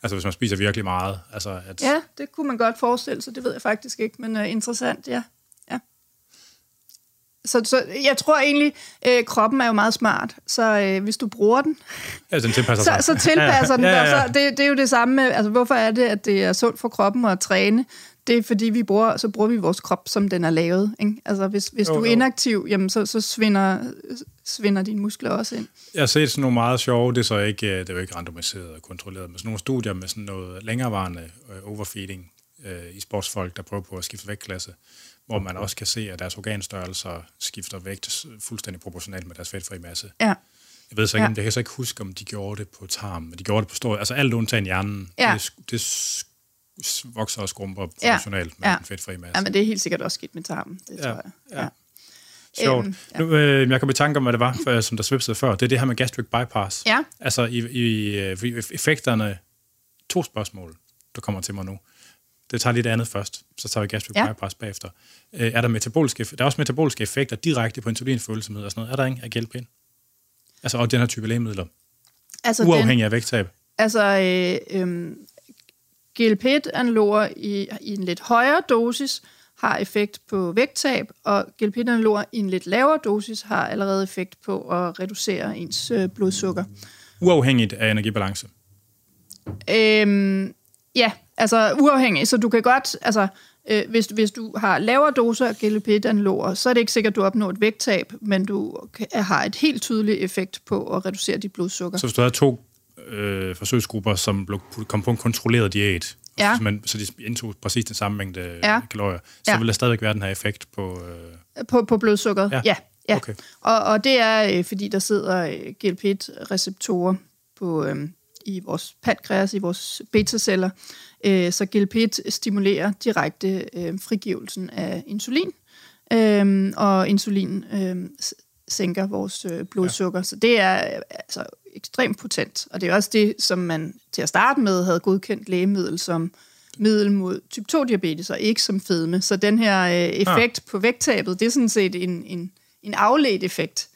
Altså hvis man spiser virkelig meget. Altså, at, ja, det kunne man godt forestille sig. Det ved jeg faktisk ikke, men uh, interessant, ja. ja. Så, så jeg tror egentlig, øh, kroppen er jo meget smart, så øh, hvis du bruger den, ja, den tilpasser så, sig. så tilpasser den ja, dig. ja, ja. Så det, det er jo det samme med, altså hvorfor er det, at det er sundt for kroppen at træne? Det er fordi, vi bruger, så bruger vi vores krop, som den er lavet. Ikke? Altså hvis, hvis Jo, du er inaktiv, jamen, så, så svinder, svinder dine muskler også ind. Jeg har set sådan nogle meget sjove, det er så ikke, øh, det er jo ikke randomiseret og kontrolleret, men sådan nogle studier med sådan noget længerevarende overfeeding øh, i sportsfolk, der prøver på at skifte vægtklasse, hvor man også kan se, at deres organstørrelser skifter vægt fuldstændig proportionalt med deres fedtfri masse. Ja. Jeg ved så ikke, ja. jeg kan så ikke huske, om de gjorde det på tarm, men de gjorde det på stor, altså alt undtagen hjernen. Ja. Det, det vokser og skrumper proportionalt ja. med ja. den fedtfri masse. Ja, men det er helt sikkert også skidt med tarmen, det ja. tror jeg. Ja. ja. Sjovt. Øhm, ja. Nu, øh, jeg kom i tanke om, hvad det var, for, som der svipsede før. Det er det her med gastric bypass. Ja. Altså i, i, i effekterne, to spørgsmål, der kommer til mig nu. Det tager lidt andet først, så tager vi gastric ja. bypass bagefter. Øh, er der metaboliske, der er også metaboliske effekter direkte på insulinfølsomhed og sådan noget. Er der ikke af hjælp ind? Altså, og den her type lægemidler? Altså Uafhængig den, af vægttab? Altså, øh, øh, GLP-1-analoger i, i en lidt højere dosis har effekt på vægttab, og GLP-1-analoger i en lidt lavere dosis har allerede effekt på at reducere ens øh, blodsukker. Uafhængigt af energibalance? Øhm, ja, altså uafhængigt. Så du kan godt, altså øh, hvis, hvis du har lavere doser af GLP-1-analoger, så er det ikke sikkert, at du opnår et vægttab, men du har et helt tydeligt effekt på at reducere dit blodsukker. Så hvis du har to øh, forsøgsgrupper, som kom på en kontrolleret diæt, ja. så, man, så de indtog præcis den samme mængde ja. kalorier, så ja. vil der stadigvæk være den her effekt på... Øh... På, på blodsukkeret, ja. ja. ja. Okay. Og, og det er, øh, fordi der sidder øh, GLP-1-receptorer på, øh, i vores pankreas, i vores beta-celler, øh, så GLP-1 stimulerer direkte øh, frigivelsen af insulin, øh, og insulin øh, sænker vores øh, blodsukker. Ja. Så det er øh, altså ekstremt potent, og det er også det, som man til at starte med havde godkendt lægemiddel som middel mod type 2-diabetes, og ikke som fedme. Så den her øh, effekt ja. på vægttabet, det er sådan set en, en, en afledt effekt.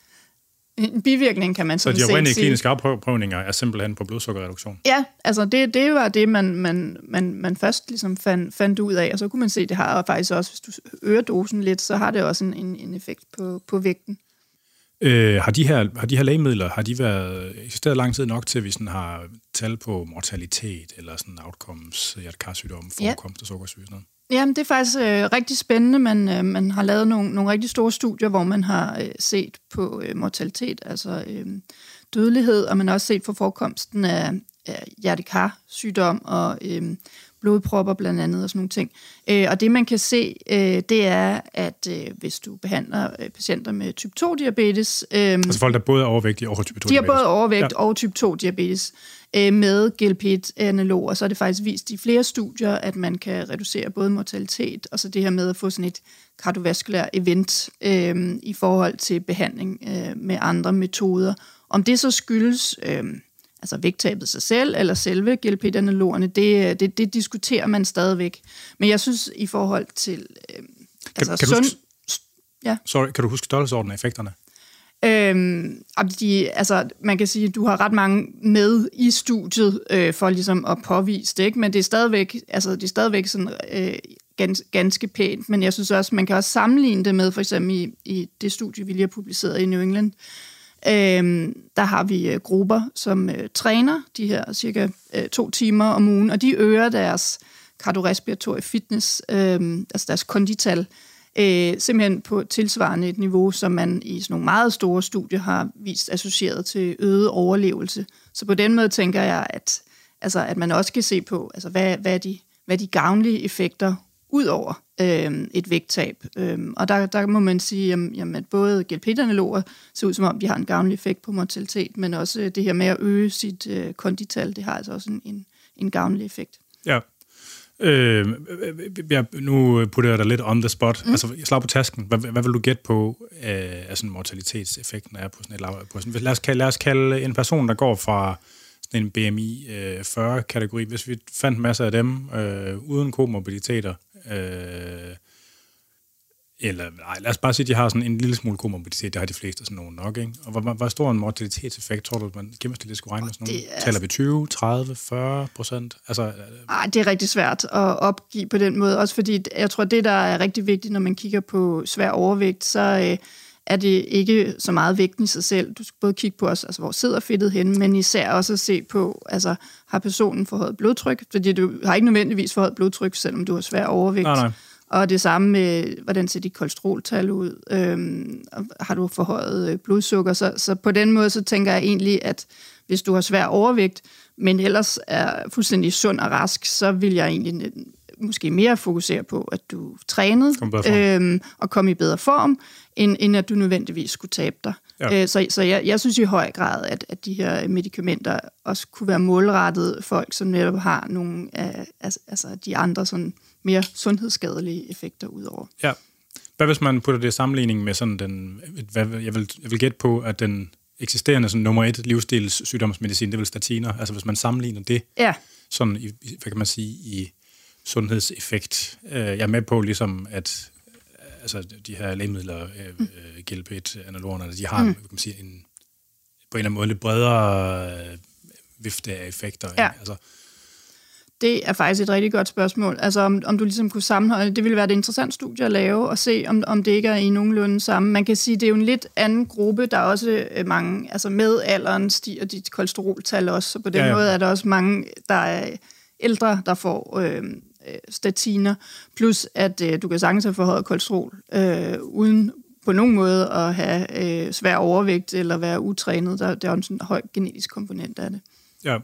En bivirkning, kan man sådan set sige. Så de oprindelige kliniske afprøvninger er simpelthen på blodsukkerreduktion? Ja, altså det, det var det, man, man, man, man først ligesom fandt, fandt ud af, og så kunne man se, at det har faktisk også, hvis du øger dosen lidt, så har det også en, en, en effekt på, på vægten. Øh, har, de her, har de her lægemidler, har de været eksisteret lang tid nok til, at vi sådan har tal på mortalitet eller sådan outcomes, hjertekarsygdom, forekomst ja. og sukkersyge? Sådan noget? Jamen, det er faktisk øh, rigtig spændende. Man, øh, man har lavet nogle, nogle rigtig store studier, hvor man har øh, set på øh, mortalitet, altså øh, dødelighed, og man har også set på forekomsten af, af hjertekarsygdom og øh, blodpropper blandt andet og sådan nogle ting. Øh, og det man kan se, øh, det er, at øh, hvis du behandler øh, patienter med type 2-diabetes... Øh, altså folk, der både er overvægtige og type 2-diabetes? De har både overvægt ja. og type 2-diabetes øh, med GLP-1-analoger, så er det faktisk vist i flere studier, at man kan reducere både mortalitet og så det her med at få sådan et kardiovaskulær event øh, i forhold til behandling øh, med andre metoder. Om det så skyldes... Øh, altså vægttabet sig selv, eller selve GLP-analogerne, det, det, det diskuterer man stadigvæk. Men jeg synes, i forhold til... Øh, kan, altså, kan, sund, du huske, ja. sorry, kan du huske størrelsesordenen af effekterne? Øhm, de, altså, man kan sige, at du har ret mange med i studiet øh, for ligesom at påvise det, ikke? men det er stadigvæk, altså, det er stadigvæk sådan, øh, gans, ganske pænt. Men jeg synes også, man kan også sammenligne det med, for eksempel i, i det studie, vi lige har publiceret i New England, øh, der har vi øh, grupper, som øh, træner de her cirka øh, to timer om ugen, og de øger deres kardiorespiratorie fitness, øh, altså deres kondital, øh, simpelthen på tilsvarende et niveau, som man i sådan nogle meget store studier har vist associeret til øget overlevelse. Så på den måde tænker jeg, at, altså, at man også kan se på, altså, hvad, hvad, er de, hvad er de gavnlige effekter ud over øh, et vægttab. Øh, og der, der må man sige, jamen, jamen, at både GLP-analoger ser ud som om, de har en gavnlig effekt på mortalitet, men også det her med at øge sit øh, kondital, det har altså også en, en, en gavnlig effekt. Ja. Øh, jeg, nu putter jeg dig lidt on the spot. Mm. Altså, jeg slår på tasken. Hvad, hvad vil du gætte på, øh, altså mortalitetseffekten er på sådan et lav, på sådan, lad, os kalde, lad os kalde en person, der går fra sådan en BMI øh, 40-kategori, hvis vi fandt masser af dem øh, uden komorbiditeter, øh, eller nej, lad os bare sige, at de har sådan en lille smule komorbiditet, det har de fleste sådan nogen nok, ikke? Og hvor, hvor stor en mortalitetseffekt tror du, man gennemsnitligt skulle regne med sådan nogle? Er... Taler vi 20, 30, 40 procent? Altså, øh, Ej, det er rigtig svært at opgive på den måde, også fordi jeg tror, det der er rigtig vigtigt, når man kigger på svær overvægt, så øh, er det ikke så meget vægten i sig selv. Du skal både kigge på os, altså hvor sidder fedtet henne, men især også at se på, altså har personen forhøjet blodtryk, fordi du har ikke nødvendigvis forhøjet blodtryk, selvom du har svær overvægt. Nej, nej. Og det samme med, hvordan ser dit kolesteroltal ud? Øhm, har du forhøjet øh, blodsukker? Så, så på den måde, så tænker jeg egentlig, at hvis du har svær overvægt, men ellers er fuldstændig sund og rask, så vil jeg egentlig måske mere fokusere på, at du trænede øhm, og kom i bedre form, end, end at du nødvendigvis skulle tabe dig. Ja. Øh, så så jeg, jeg synes i høj grad, at, at de her medicamenter også kunne være målrettet folk, som netop har nogle af altså, altså de andre sådan mere sundhedsskadelige effekter udover. Ja. Hvad hvis man putter det i sammenligning med sådan den, hvad, jeg, vil, jeg vil gætte på, at den eksisterende sådan nummer et livsstils sygdomsmedicin, det vil statiner. Altså hvis man sammenligner det, ja. sådan i, hvad kan man sige, i sundhedseffekt. Øh, jeg er med på ligesom, at altså, de her lægemidler, øh, mm. GLP-1-analogerne, de har mm. kan man sige, en, på en eller anden måde lidt bredere øh, vifte af effekter. Ja. Altså, det er faktisk et rigtig godt spørgsmål. Altså om, om du ligesom kunne sammenholde, det ville være et interessant studie at lave, og se om, om det ikke er i nogenlunde samme. Man kan sige, det er jo en lidt anden gruppe, der er også mange, altså med alderen stiger dit kolesteroltal også, så på den ja, ja. måde er der også mange, der er ældre, der får øh, statiner, plus at øh, du kan sagtens have forhøjet kolesterol, øh, uden på nogen måde at have øh, svær overvægt eller være utrænet. Der, der er også en høj genetisk komponent af det. Ja,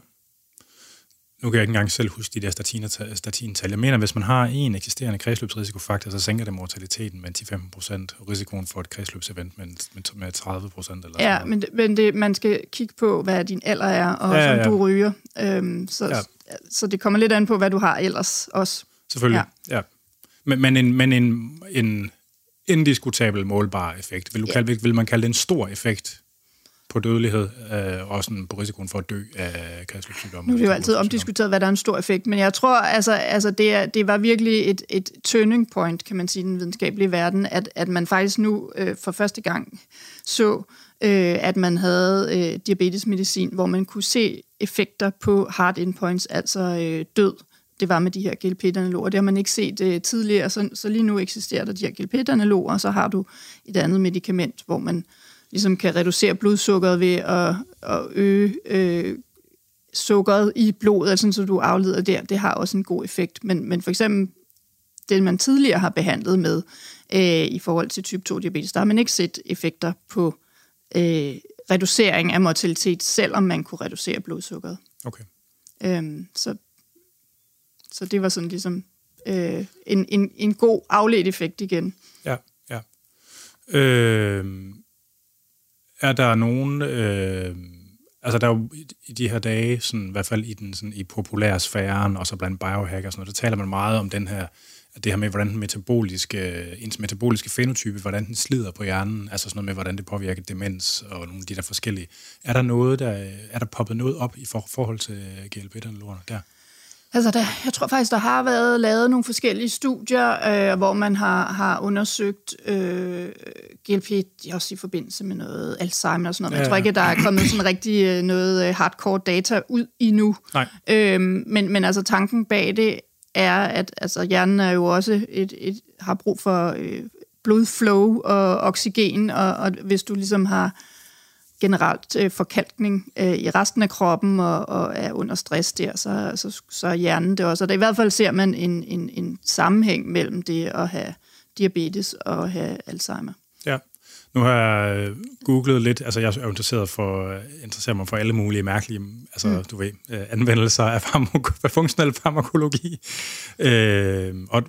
nu kan jeg ikke engang selv huske de der statintal. Jeg mener, hvis man har en eksisterende kredsløbsrisikofaktor, så sænker det mortaliteten med 10-15 procent, og risikoen for et kredsløbsevent med, med, med 30 procent. Eller ja, men, det, men det, man skal kigge på, hvad din alder er, og ja, ja, ja. som du ryger. Øhm, så, ja. Så det kommer lidt an på, hvad du har ellers også. Selvfølgelig, ja. ja. Men, men, en, men en, en indiskutabel målbar effekt. Vil, du ja. kalde, vil man kalde det en stor effekt? på dødelighed øh, og sådan på risikoen for at dø af kredsløbssygdomme. Nu er det jo altid omdiskuteret, hvad der er en stor effekt, men jeg tror, altså, altså det, er, det var virkelig et, et turning point, kan man sige, i den videnskabelige verden, at, at man faktisk nu øh, for første gang så, øh, at man havde øh, diabetesmedicin, hvor man kunne se effekter på hard endpoints, altså øh, død. Det var med de her GLP-analoger. Det har man ikke set øh, tidligere, så, så lige nu eksisterer der de her GLP-analoger, og så har du et andet medicament, hvor man ligesom kan reducere blodsukkeret ved at, at øge øh, sukkeret i blodet, altså så du afleder der, det har også en god effekt. Men, men for eksempel det, man tidligere har behandlet med øh, i forhold til type 2-diabetes, der har man ikke set effekter på øh, reducering af mortalitet, selvom man kunne reducere blodsukkeret. Okay. Øhm, så, så det var sådan ligesom øh, en, en, en god afledt effekt igen. Ja, ja. Øh, er der nogen... Øh, altså, der er jo i de her dage, sådan, i hvert fald i den sådan, i populær sfæren, og så blandt biohackers, og der taler man meget om den her, det her med, hvordan den metaboliske, ens metaboliske fenotype, hvordan den slider på hjernen, altså sådan noget med, hvordan det påvirker demens og nogle af de der forskellige. Er der noget, der, er der poppet noget op i for, forhold til GLP-analogerne der? Altså, der, jeg tror faktisk, der har været lavet nogle forskellige studier, øh, hvor man har, har undersøgt øh, GLP, også i forbindelse med noget Alzheimer og sådan noget. Ja. Jeg tror ikke, der er kommet sådan rigtig øh, noget øh, hardcore data ud endnu. Nej. Øhm, men, men altså, tanken bag det er, at altså, hjernen er jo også et, et, har brug for øh, blodflow og oxygen, og, og hvis du ligesom har generelt øh, forkalkning øh, i resten af kroppen og, og er under stress der, så, så, så er hjernen det også. Og der, i hvert fald ser man en, en, en sammenhæng mellem det at have diabetes og have Alzheimer. Ja. Nu har jeg googlet lidt, altså jeg er interesseret for, interesserer mig for alle mulige mærkelige, altså mm. du ved, øh, anvendelser af, farmak- funktionel farmakologi. Øh, og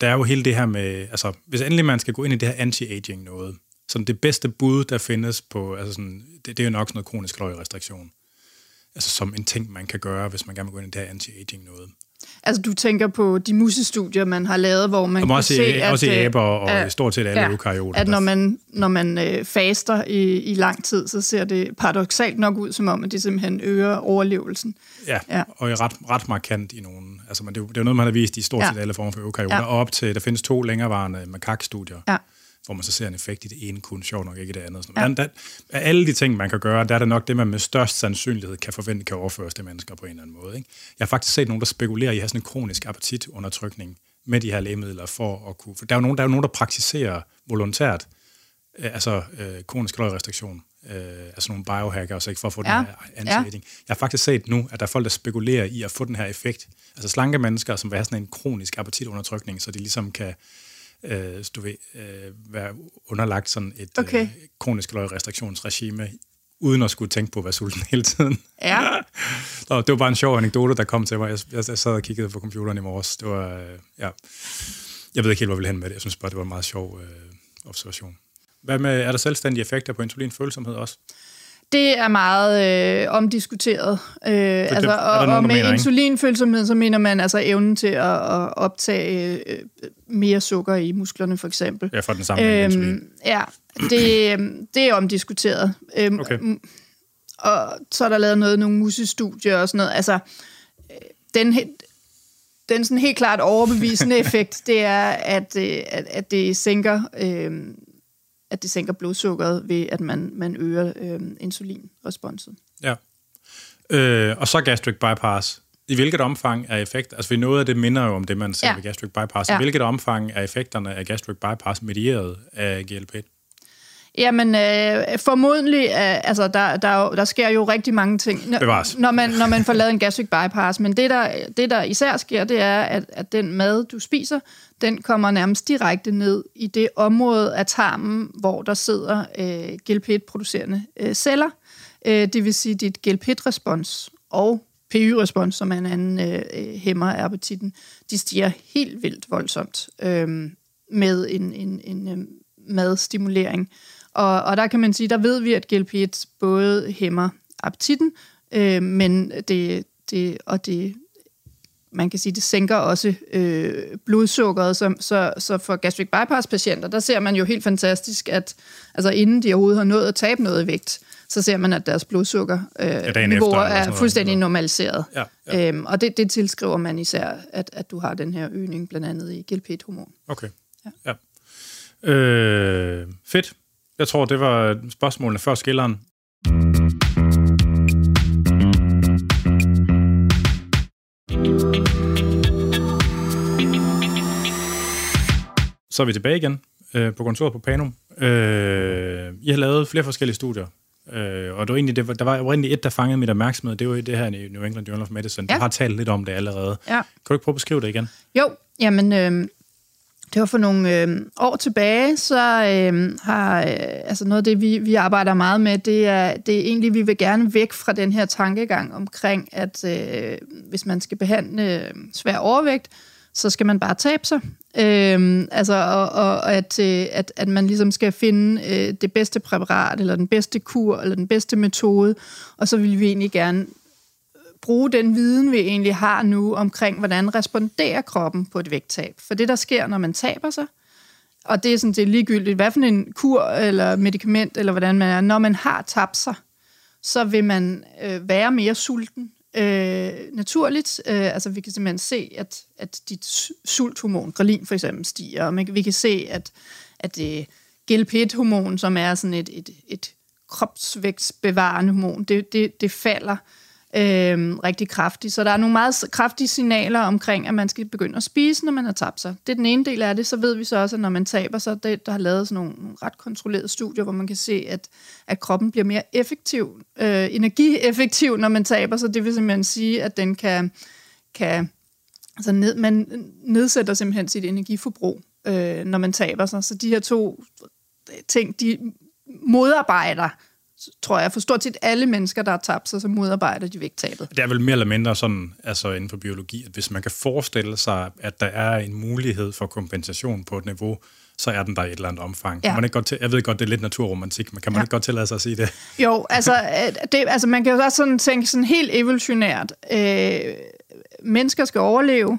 der er jo hele det her med, altså hvis endelig man skal gå ind i det her anti-aging noget, sådan det bedste bud, der findes på, altså sådan, det, det er jo nok sådan noget kronisk kalorierestriktion. Altså som en ting, man kan gøre, hvis man gerne vil gå ind i det her anti-aging noget. Altså du tænker på de musestudier, man har lavet, hvor man kan også se, i, at... Også i aber og at, stort set alle ja, eukaryoter. At når man, når man øh, faster i, i lang tid, så ser det paradoxalt nok ud, som om, at det simpelthen øger overlevelsen. Ja, ja. og er ret, ret markant i nogen. Altså, det, er jo, det er noget, man har vist i stort set ja. alle former for eukaryoter. Ja. Og op til, der findes to længerevarende makakstudier. Ja hvor man så ser en effekt i det ene kun, sjovt nok ikke i det andet. Ja. Men der, af alle de ting, man kan gøre, der er det nok det, man med størst sandsynlighed kan forvente, kan overføres til mennesker på en eller anden måde. Ikke? Jeg har faktisk set nogen, der spekulerer i at have sådan en kronisk appetitundertrykning med de her lægemidler, for at kunne... For der er jo nogen, der, er jo nogen, der praktiserer volontært, øh, altså øh, kronisk kalorierestriktion øh, altså nogle biohacker, også, ikke, for at få ja. den her anti-aging. Ja. Jeg har faktisk set nu, at der er folk, der spekulerer i at få den her effekt. Altså slanke mennesker, som vil have sådan en kronisk appetitundertrykning, så de ligesom kan øh, du ved, øh, være underlagt sådan et okay. øh, kronisk kalorierestriktionsregime, uden at skulle tænke på at være sulten hele tiden. Ja. og det var bare en sjov anekdote, der kom til mig. Jeg, jeg, jeg sad og kiggede på computeren i morges. Det var, øh, ja. Jeg ved ikke helt, hvor vi vil hen med det. Jeg synes bare, det var en meget sjov øh, observation. Hvad med, er der selvstændige effekter på insulinfølsomhed også? Det er meget øh, omdiskuteret. Øh, det, altså, og, nogen, og med mener, insulinfølsomhed, så mener man altså evnen til at, at optage øh, mere sukker i musklerne, for eksempel. Ja, for den samme øhm, Ja, det, det er omdiskuteret. Øhm, okay. Og så er der lavet noget, nogle musestudier og sådan noget. Altså, øh, den, den sådan helt klart overbevisende effekt, det er, at, øh, at, at det sænker... Øh, at det sænker blodsukkeret ved, at man, man øger øh, insulinresponset. Ja. Øh, og så gastric bypass. I hvilket omfang er effekt, altså noget af det minder jo om det, man ser ja. ved gastric bypass. I hvilket omfang er effekterne af gastric bypass medieret af GLP-1? Jamen, øh, formodentlig, øh, altså, der, der, der sker jo rigtig mange ting, når, når, man, når man får lavet en gastric bypass. Men det der, det, der især sker, det er, at, at den mad, du spiser, den kommer nærmest direkte ned i det område af tarmen, hvor der sidder øh, GLP-1-producerende øh, celler. Øh, det vil sige, dit GLP-1-respons og PY-respons, som er en anden øh, hæmmer af appetitten, de stiger helt vildt voldsomt øh, med en, en, en øh, madstimulering. Og, og der kan man sige, der ved vi, at GLP-1 både hæmmer appetitten, øh, men det, det, og det, man kan sige, det sænker også øh, blodsukkeret, så, så, så for gastric bypass-patienter, der ser man jo helt fantastisk, at altså inden de overhovedet har nået at tabe noget vægt, så ser man, at deres blodsukker øh, ja, er fuldstændig normaliseret. Ja, ja. Øhm, og det, det tilskriver man især, at, at du har den her øgning, blandt andet i GLP-1-hormon. Okay, ja. ja. Øh, fedt. Jeg tror, det var spørgsmålene før skilleren. Så er vi tilbage igen øh, på kontoret på Panum. Øh, I har lavet flere forskellige studier, øh, og det var egentlig, det var, der var egentlig et, der fangede mit opmærksomhed. Det var det her i New England Journal of Medicine. Ja. Du har talt lidt om det allerede. Ja. Kan du ikke prøve at beskrive det igen? Jo, jamen... Øh det var for nogle øh, år tilbage, så øh, har øh, altså noget af det, vi, vi arbejder meget med, det er, det er egentlig, vi vil gerne væk fra den her tankegang omkring, at øh, hvis man skal behandle øh, svær overvægt, så skal man bare tabe sig. Øh, altså, og, og at, øh, at, at man ligesom skal finde øh, det bedste præparat, eller den bedste kur, eller den bedste metode, og så vil vi egentlig gerne bruge den viden, vi egentlig har nu omkring, hvordan responderer kroppen på et vægttab. For det, der sker, når man taber sig, og det er sådan det er ligegyldigt, hvad for en kur eller medicament, eller hvordan man er, når man har tabt sig, så vil man øh, være mere sulten. Øh, naturligt, øh, altså vi kan simpelthen se, at, at dit sulthormon, grelin for eksempel, stiger, og man, vi kan se, at, at øh, det GLP-1-hormon, som er sådan et, et, et kropsvægtsbevarende hormon, det, det, det falder øh, rigtig kraftigt. Så der er nogle meget kraftige signaler omkring, at man skal begynde at spise, når man har tabt sig. Det er den ene del af det. Så ved vi så også, at når man taber sig, det, der har lavet sådan nogle, nogle ret kontrollerede studier, hvor man kan se, at, at kroppen bliver mere effektiv, øh, energieffektiv, når man taber sig. Det vil simpelthen sige, at den kan, kan altså ned, man nedsætter simpelthen sit energiforbrug, øh, når man taber sig. Så de her to ting, de modarbejder tror jeg, for stort set alle mennesker, der har tabt sig, så modarbejder de vægttabet. Det er vel mere eller mindre sådan, altså inden for biologi, at hvis man kan forestille sig, at der er en mulighed for kompensation på et niveau, så er den der i et eller andet omfang. Ja. Kan man ikke godt til, jeg ved godt, det er lidt naturromantik, men kan man ja. ikke godt tillade sig at sige det? Jo, altså, det, altså man kan jo også sådan tænke sådan helt evolutionært. Øh, mennesker skal overleve,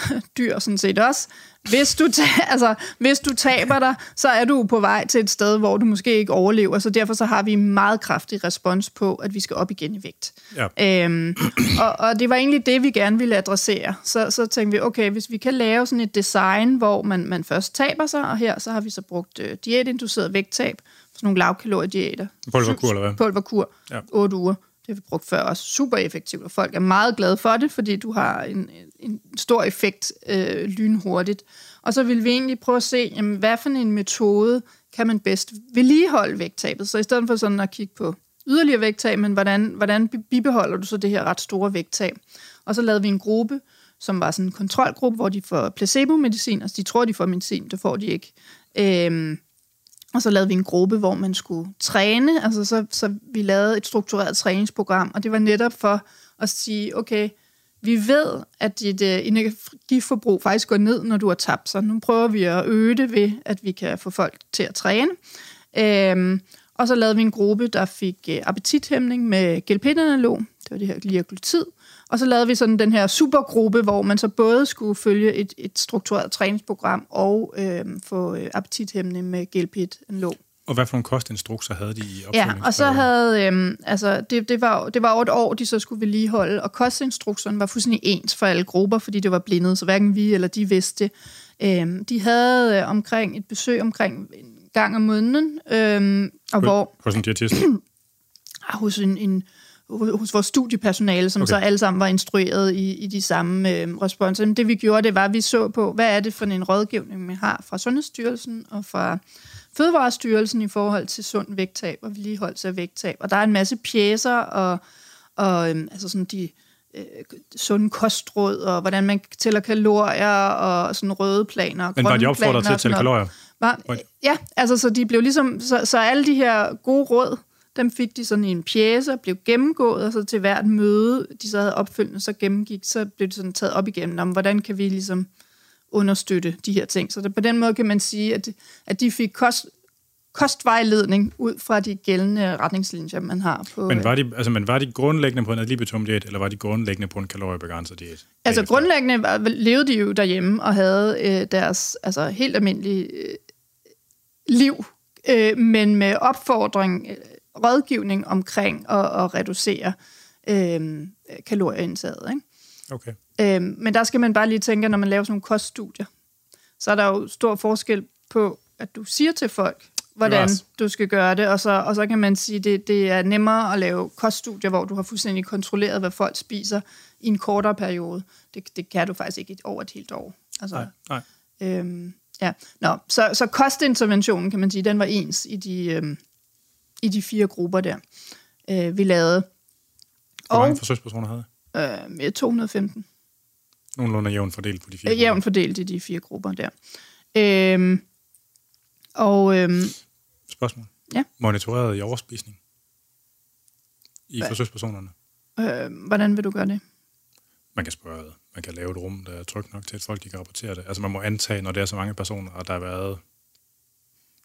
dyr sådan set også, hvis du, altså, hvis du taber dig, så er du på vej til et sted, hvor du måske ikke overlever, så derfor så har vi en meget kraftig respons på, at vi skal op igen i vægt. Ja. Øhm, og, og det var egentlig det, vi gerne ville adressere. Så, så tænkte vi, okay, hvis vi kan lave sådan et design, hvor man, man først taber sig, og her så har vi så brugt uh, diætinduceret vægttab, sådan nogle lavkaloriediæter. Pulverkur, eller hvad? Pulverkur, ja. 8 uger. Det har vi brugt før også. Super effektivt, og folk er meget glade for det, fordi du har en, en stor effekt øh, lynhurtigt. Og så vil vi egentlig prøve at se, jamen, hvad for en metode kan man bedst vedligeholde vægttabet. Så i stedet for sådan at kigge på yderligere vægttab, men hvordan, hvordan bibeholder du så det her ret store vægttab? Og så lavede vi en gruppe, som var sådan en kontrolgruppe, hvor de får placebo-medicin, altså de tror, de får medicin, det får de ikke. Øhm, og så lavede vi en gruppe, hvor man skulle træne, altså så, så vi lavede et struktureret træningsprogram, og det var netop for at sige, okay, vi ved, at dit uh, energiforbrug faktisk går ned, når du har tabt sig. Nu prøver vi at øge det ved, at vi kan få folk til at træne. Øhm, og så lavede vi en gruppe, der fik uh, appetithæmning med gelpitanalog, det var det her gliaglutid, og så lavede vi sådan den her supergruppe, hvor man så både skulle følge et, et struktureret træningsprogram og øh, få øh, appetithæmmende med gelpit lå. Og hvad for nogle kostinstrukser havde de i Ja, og så havde, øhm, altså, det, det, var, det var over et år, de så skulle vedligeholde, og kostinstrukserne var fuldstændig ens for alle grupper, fordi det var blindet, så hverken vi eller de vidste. Øhm, de havde øh, omkring et besøg omkring en gang om måneden, øhm, og hvor... Hos en diætist? hos en, en hos vores studiepersonale, som okay. så alle sammen var instrueret i, i de samme øh, responser. Men det vi gjorde, det var, at vi så på, hvad er det for en rådgivning, vi har fra Sundhedsstyrelsen og fra Fødevarestyrelsen i forhold til sund vægttab og vedligeholdelse af vægttab. Og der er en masse pjæser og, og øh, altså sådan de øh, sunde kostråd, og hvordan man tæller kalorier, og sådan røde planer. Men var de opfordret til at tælle kalorier? Var, ja, altså så de blev ligesom, så, så alle de her gode råd, dem fik de sådan i en pjæse og blev gennemgået, og så til hvert møde, de så havde opfølgende, så gennemgik, så blev det sådan taget op igennem, om hvordan kan vi ligesom understøtte de her ting. Så det, på den måde kan man sige, at, at de fik kost, kostvejledning ud fra de gældende retningslinjer, man har på... Men var de, altså, men var de grundlæggende på en adlibetum diæt, eller var de grundlæggende på en kaloriebegrænset diæt? Altså grundlæggende var, levede de jo derhjemme og havde øh, deres altså, helt almindelige øh, liv, øh, men med opfordring rådgivning omkring at, at reducere øh, kalorieindtaget. Ikke? Okay. Øh, men der skal man bare lige tænke, når man laver sådan nogle koststudier, så er der jo stor forskel på, at du siger til folk, hvordan du skal gøre det, og så, og så kan man sige, at det, det er nemmere at lave koststudier, hvor du har fuldstændig kontrolleret, hvad folk spiser i en kortere periode. Det, det kan du faktisk ikke over et helt år. Altså, nej, nej. Øhm, ja. Nå, så, så kostinterventionen, kan man sige, den var ens i de, øhm, i de fire grupper der, øh, vi lavede. Hvor mange forsøgspersoner havde øh, 215. Nogenlunde jævnt fordelt på de fire øh, Jævnt fordelt i de fire grupper der. Øh, og, øh, Spørgsmål. Ja. Monitoreret i overspisning i Hva? forsøgspersonerne? Øh, hvordan vil du gøre det? Man kan spørge, man kan lave et rum, der er trygt nok til, at folk de kan rapportere det. Altså man må antage, når det er så mange personer, og der har været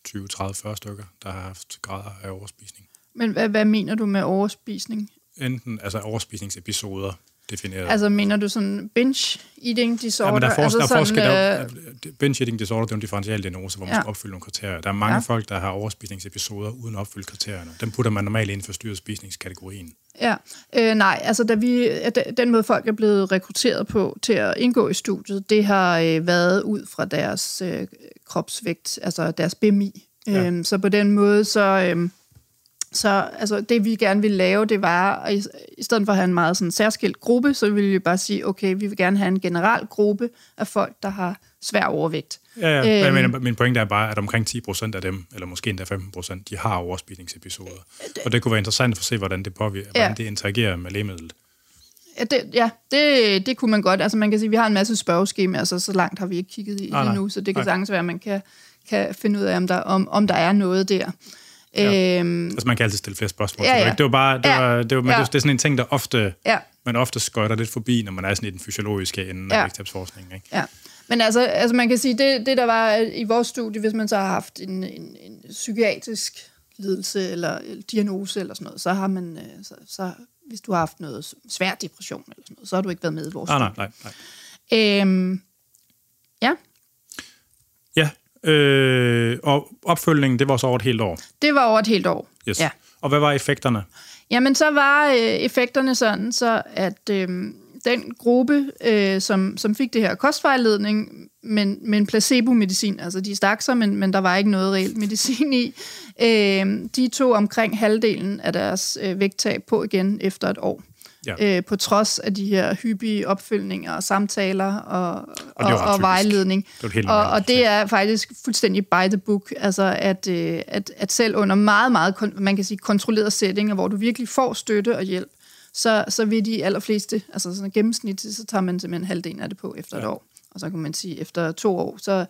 20, 30, 40 stykker, der har haft grader af overspisning. Men hvad, hvad mener du med overspisning? Enten altså overspisningsepisoder defineret. Altså mener du sådan binge eating disorder? Ja, men der er, for, altså der er forskel. Der, øh... binge eating disorder, det er en differential diagnose, hvor man ja. skal opfylde nogle kriterier. Der er mange ja. folk, der har overspisningsepisoder uden at opfylde kriterierne. Dem putter man normalt ind for styret spisningskategorien. Ja, øh, nej, altså da vi, den måde folk er blevet rekrutteret på til at indgå i studiet, det har øh, været ud fra deres øh, kropsvægt, altså deres BMI. Ja. Øhm, så på den måde, så, øhm, så altså, det vi gerne ville lave, det var, at i, i stedet for at have en meget sådan, særskilt gruppe, så ville vi bare sige, okay, vi vil gerne have en general gruppe af folk, der har svær overvægt. Ja, ja. Øhm, men min pointe er bare, at omkring 10 procent af dem, eller måske endda 15 procent, de har overspisningsepisoder. Det, og det kunne være interessant at få se, hvordan det påvirker, ja. hvordan det interagerer med lægemidlet. Ja, det, ja det, det kunne man godt. Altså man kan sige, at vi har en masse spørgeskemaer, så så langt har vi ikke kigget i ah, endnu, så det kan nej. sagtens være, at man kan, kan finde ud af, om der, om, om der er noget der. Ja. Øhm, altså man kan altid stille flere spørgsmål. Ja, ja. Det var bare, det, ja. var, det, var, ja. det, er sådan en ting, der ofte, ja. man ofte skøjter lidt forbi, når man er sådan i den fysiologiske ende ja. af vægttabsforskning. Ikke? Ja. Men altså, altså man kan sige, det, det der var i vores studie, hvis man så har haft en, en, en psykiatrisk lidelse eller, diagnose eller sådan noget, så har man, øh, så, så hvis du har haft noget svær depression eller sådan noget, så har du ikke været med i vores nej, nej, nej, nej. Øhm, ja. Ja, øh, og opfølgningen, det var så over et helt år? Det var over et helt år, yes. ja. Og hvad var effekterne? Jamen, så var øh, effekterne sådan, så at øh, den gruppe, øh, som, som fik det her kostvejledning, men, men placebo-medicin, altså de stak sig, men, men der var ikke noget reelt medicin i, øh, de tog omkring halvdelen af deres øh, vægttab på igen efter et år. Ja. øh, på trods af de her hyppige opfølgninger og samtaler og, og, og, og vejledning. Det og, og det er faktisk fuldstændig by the book, altså at, øh, at, at selv under meget, meget man kan sige, kontrollerede settinger, hvor du virkelig får støtte og hjælp, så, så vil de allerfleste, altså sådan gennemsnitligt, så tager man simpelthen halvdelen af det på efter ja. et år. Og så kan man sige, efter to år, så,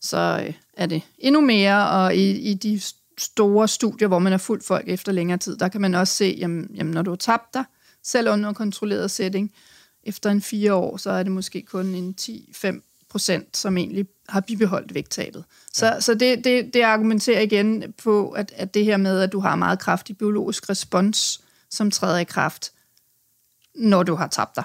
så øh, er det endnu mere, og i, i de store studier, hvor man har fuldt folk efter længere tid, der kan man også se, jamen, jamen når du har tabt dig, selv under kontrolleret setting, efter en fire år, så er det måske kun en 10-5 procent, som egentlig har bibeholdt vægttabet. Så, ja. så det, det, det argumenterer igen på, at, at det her med, at du har meget kraftig biologisk respons, som træder i kraft, når du har tabt dig.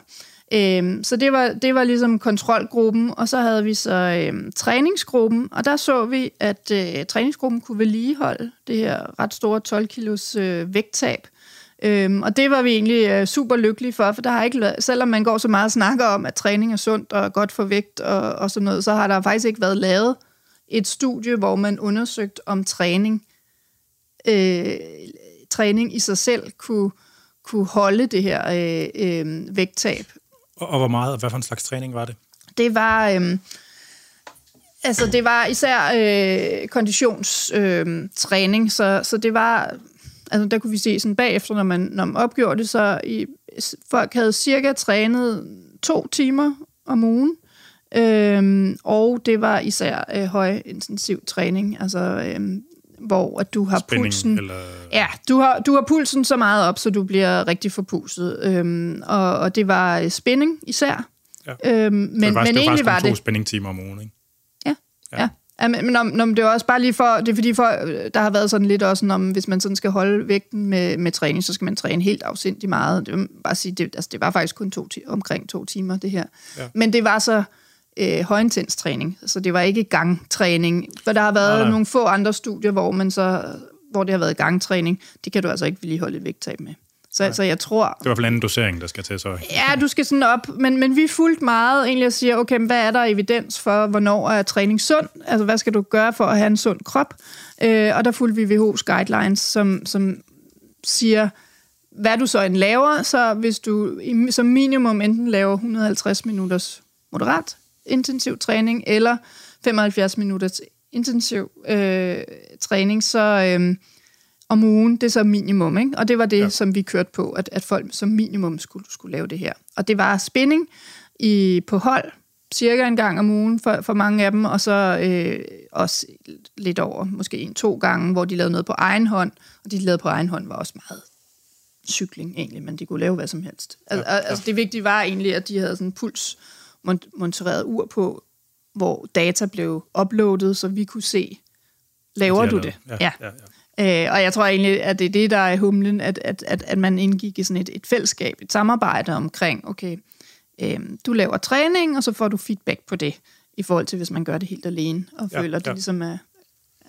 Øhm, så det var, det var ligesom kontrolgruppen, og så havde vi så øhm, træningsgruppen, og der så vi, at øh, træningsgruppen kunne vedligeholde det her ret store 12 kilos øh, vægttab. Øhm, og det var vi egentlig øh, super lykkelige for, for der har ikke, selvom man går så meget og snakker om, at træning er sundt og godt for vægt og, og sådan noget, så har der faktisk ikke været lavet et studie, hvor man undersøgt om træning, øh, træning i sig selv kunne, kunne holde det her øh, øh, vægttab. Og, og hvor meget, og hvad for en slags træning var det? Det var... Øh, altså, det var især øh, konditionstræning, øh, så, så det var... Altså, der kunne vi se sådan bagefter, når man, når man opgjorde det, så i, folk havde cirka trænet to timer om ugen, Øhm, og det var især øh, høj intensiv træning, altså øhm, hvor at du har Spænding, pulsen... Eller... Ja, du har, du har pulsen så meget op, så du bliver rigtig forpustet. Øhm, og, og det var øh, spænding især. Ja. Øhm, men, det var, men det egentlig var det... to spændingtimer om ugen, ikke? Ja, ja. ja. Ja, men, men, men det er også bare lige for, det er fordi for, der har været sådan lidt også, om hvis man sådan skal holde vægten med, med træning, så skal man træne helt afsindigt meget. Det, bare sige, det, altså, det var faktisk kun to, omkring to timer, det her. Ja. Men det var så øh, højintens træning, så det var ikke gangtræning. For der har været nej, nogle få andre studier, hvor man så hvor det har været gangtræning, det kan du altså ikke vedligeholde et vægttab med. Så, så jeg tror... Det er i hvert fald anden dosering, der skal til så. Ja, du skal sådan op, men, men vi fulgt meget egentlig og siger, okay, hvad er der evidens for, hvornår er træning sund? Altså, hvad skal du gøre for at have en sund krop? Øh, og der fulgte vi WHO's guidelines, som, som siger, hvad du så end laver, så hvis du som minimum enten laver 150 minutters moderat intensiv træning, eller 75 minutters intensiv øh, træning, så øh, om ugen, det er så minimum, ikke? Og det var det, ja. som vi kørte på, at, at folk som minimum skulle, skulle lave det her. Og det var spænding i, på hold, cirka en gang om ugen for, for mange af dem, og så øh, også lidt over, måske en-to gange, hvor de lavede noget på egen hånd, og de lavede på egen hånd var også meget cykling egentlig, men de kunne lave hvad som helst. Altså, ja, ja. altså det vigtige var egentlig, at de havde sådan en puls monitoreret ur på, hvor data blev uploadet, så vi kunne se, laver du det? Ja, ja. ja, ja. Øh, og jeg tror egentlig, at det er det, der er humlen, at, at, at, at man indgik i sådan et, et fællesskab, et samarbejde omkring, okay, øh, du laver træning, og så får du feedback på det, i forhold til, hvis man gør det helt alene, og ja, føler, at det ligesom er...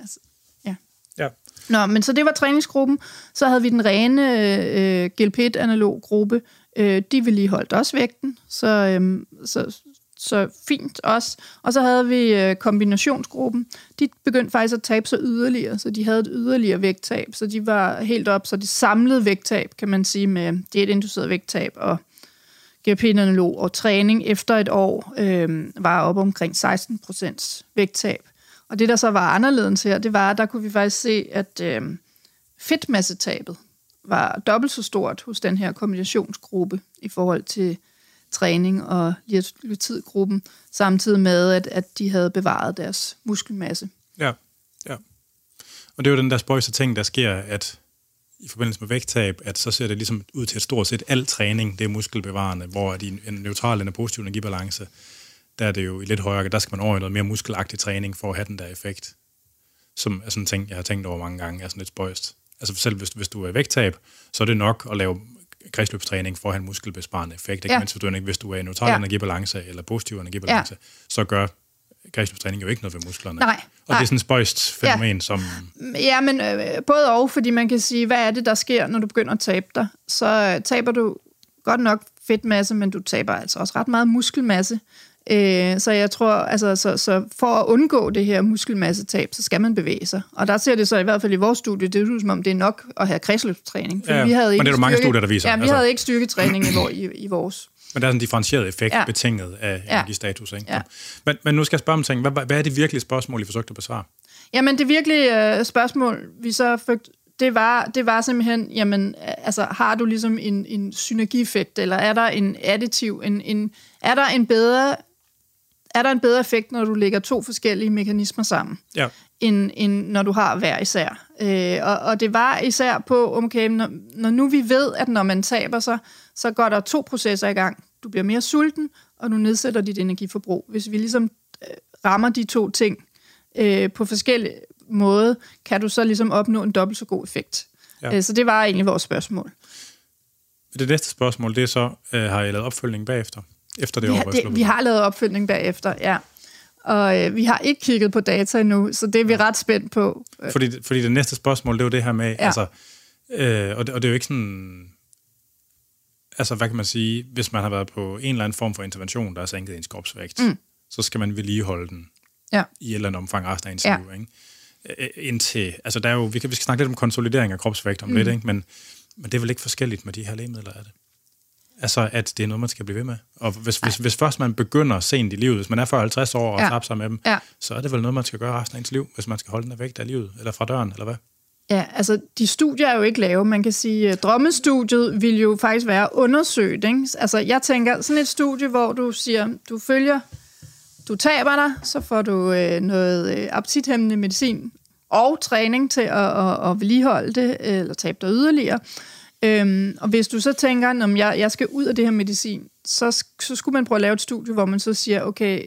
Altså, ja. ja. Nå, men så det var træningsgruppen. Så havde vi den rene øh, GLP-1-analog gruppe, Øh, de vedligeholdt også vægten, så, øh, så, så fint også. Og så havde vi øh, kombinationsgruppen. De begyndte faktisk at tabe sig yderligere, så de havde et yderligere vægttab. Så de var helt op, så det samlede vægttab, kan man sige, med diætinduceret vægttab og GLP-analog og træning efter et år, øh, var op omkring 16 procents vægttab. Og det, der så var anderledes her, det var, at der kunne vi faktisk se, at øh, fedtmassetabet, var dobbelt så stort hos den her kombinationsgruppe i forhold til træning og liatidgruppen, samtidig med, at, at de havde bevaret deres muskelmasse. Ja, ja. Og det er jo den der spøjse ting, der sker, at i forbindelse med vægttab, at så ser det ligesom ud til, at stort set al træning, det er muskelbevarende, hvor at i en neutral eller positiv energibalance, der er det jo i lidt højere, der skal man over i noget mere muskelagtig træning for at have den der effekt, som er sådan en ting, jeg har tænkt over mange gange, er sådan lidt spøjst. Altså selv hvis, hvis du er vægttab, så er det nok at lave kredsløbstræning for at have en muskelbesparende effekt. Ikke? Ja. Men hvis du, hvis du er i neutral ja. energibalance eller positiv energibalance, ja. så gør kredsløbstræning jo ikke noget ved musklerne. Nej. Og nej. det er sådan et spøjst fænomen, ja. som... Ja, men øh, både og, fordi man kan sige, hvad er det, der sker, når du begynder at tabe dig? Så øh, taber du godt nok fedtmasse, men du taber altså også ret meget muskelmasse. Øh, så jeg tror, altså, så, så for at undgå det her muskelmassetab, så skal man bevæge sig. Og der ser det så i hvert fald i vores studie, det er som om, det er nok at have kredsløbstræning. Ja, vi havde ikke men det er der mange studier, der viser. Ja, vi altså. havde ikke styrketræning i, i, i vores. Men der er en differentieret effekt ja. betinget af ja. energistatus. Ikke? Ja. Men, men nu skal jeg spørge om ting. Hvad, hvad er det virkelige spørgsmål, I forsøgte at besvare? Jamen, det virkelige uh, spørgsmål, vi så fik, det var, det var simpelthen, jamen, altså, har du ligesom en, en synergieffekt, eller er der en additiv, en, en, er der en bedre er der en bedre effekt, når du lægger to forskellige mekanismer sammen, ja. end, end når du har hver især. Øh, og, og det var især på, okay, når, når nu vi ved, at når man taber sig, så går der to processer i gang. Du bliver mere sulten, og du nedsætter dit energiforbrug. Hvis vi ligesom øh, rammer de to ting øh, på forskellige måde, kan du så ligesom opnå en dobbelt så god effekt. Ja. Øh, så det var egentlig vores spørgsmål. Det næste spørgsmål, det er så, øh, har I lavet opfølgning bagefter? Efter det vi år, har, det, vi har lavet opfølgning bagefter, ja. Og øh, vi har ikke kigget på data endnu, så det er vi ja. ret spændt på. Fordi, fordi det næste spørgsmål, det er jo det her med, ja. altså, øh, og, det, og det er jo ikke sådan, altså hvad kan man sige, hvis man har været på en eller anden form for intervention, der har sænket ens kropsvægt, mm. så skal man vedligeholde den ja. i et eller andet omfang resten af ens ja. liv, ikke? Øh, indtil, altså der er jo, vi, kan, vi skal snakke lidt om konsolidering af kropsvægt om mm. lidt, ikke? Men, men det er vel ikke forskelligt med de her lægemidler, er det? Altså, at det er noget, man skal blive ved med. Og hvis, hvis, hvis først man begynder sent i livet, hvis man er for 50 år og ja. tabt sig med dem, ja. så er det vel noget, man skal gøre resten af ens liv, hvis man skal holde den af vægt af livet, eller fra døren, eller hvad? Ja, altså de studier er jo ikke lave. Man kan sige, at drømmestudiet vil jo faktisk være undersøgt. Ikke? Altså jeg tænker, sådan et studie, hvor du siger, du følger, du taber dig, så får du øh, noget øh, appetithæmmende medicin og træning til at, at, at vedligeholde det, eller tabe dig yderligere. Øhm, og hvis du så tænker, at jeg, jeg skal ud af det her medicin, så, så skulle man prøve at lave et studie, hvor man så siger, okay,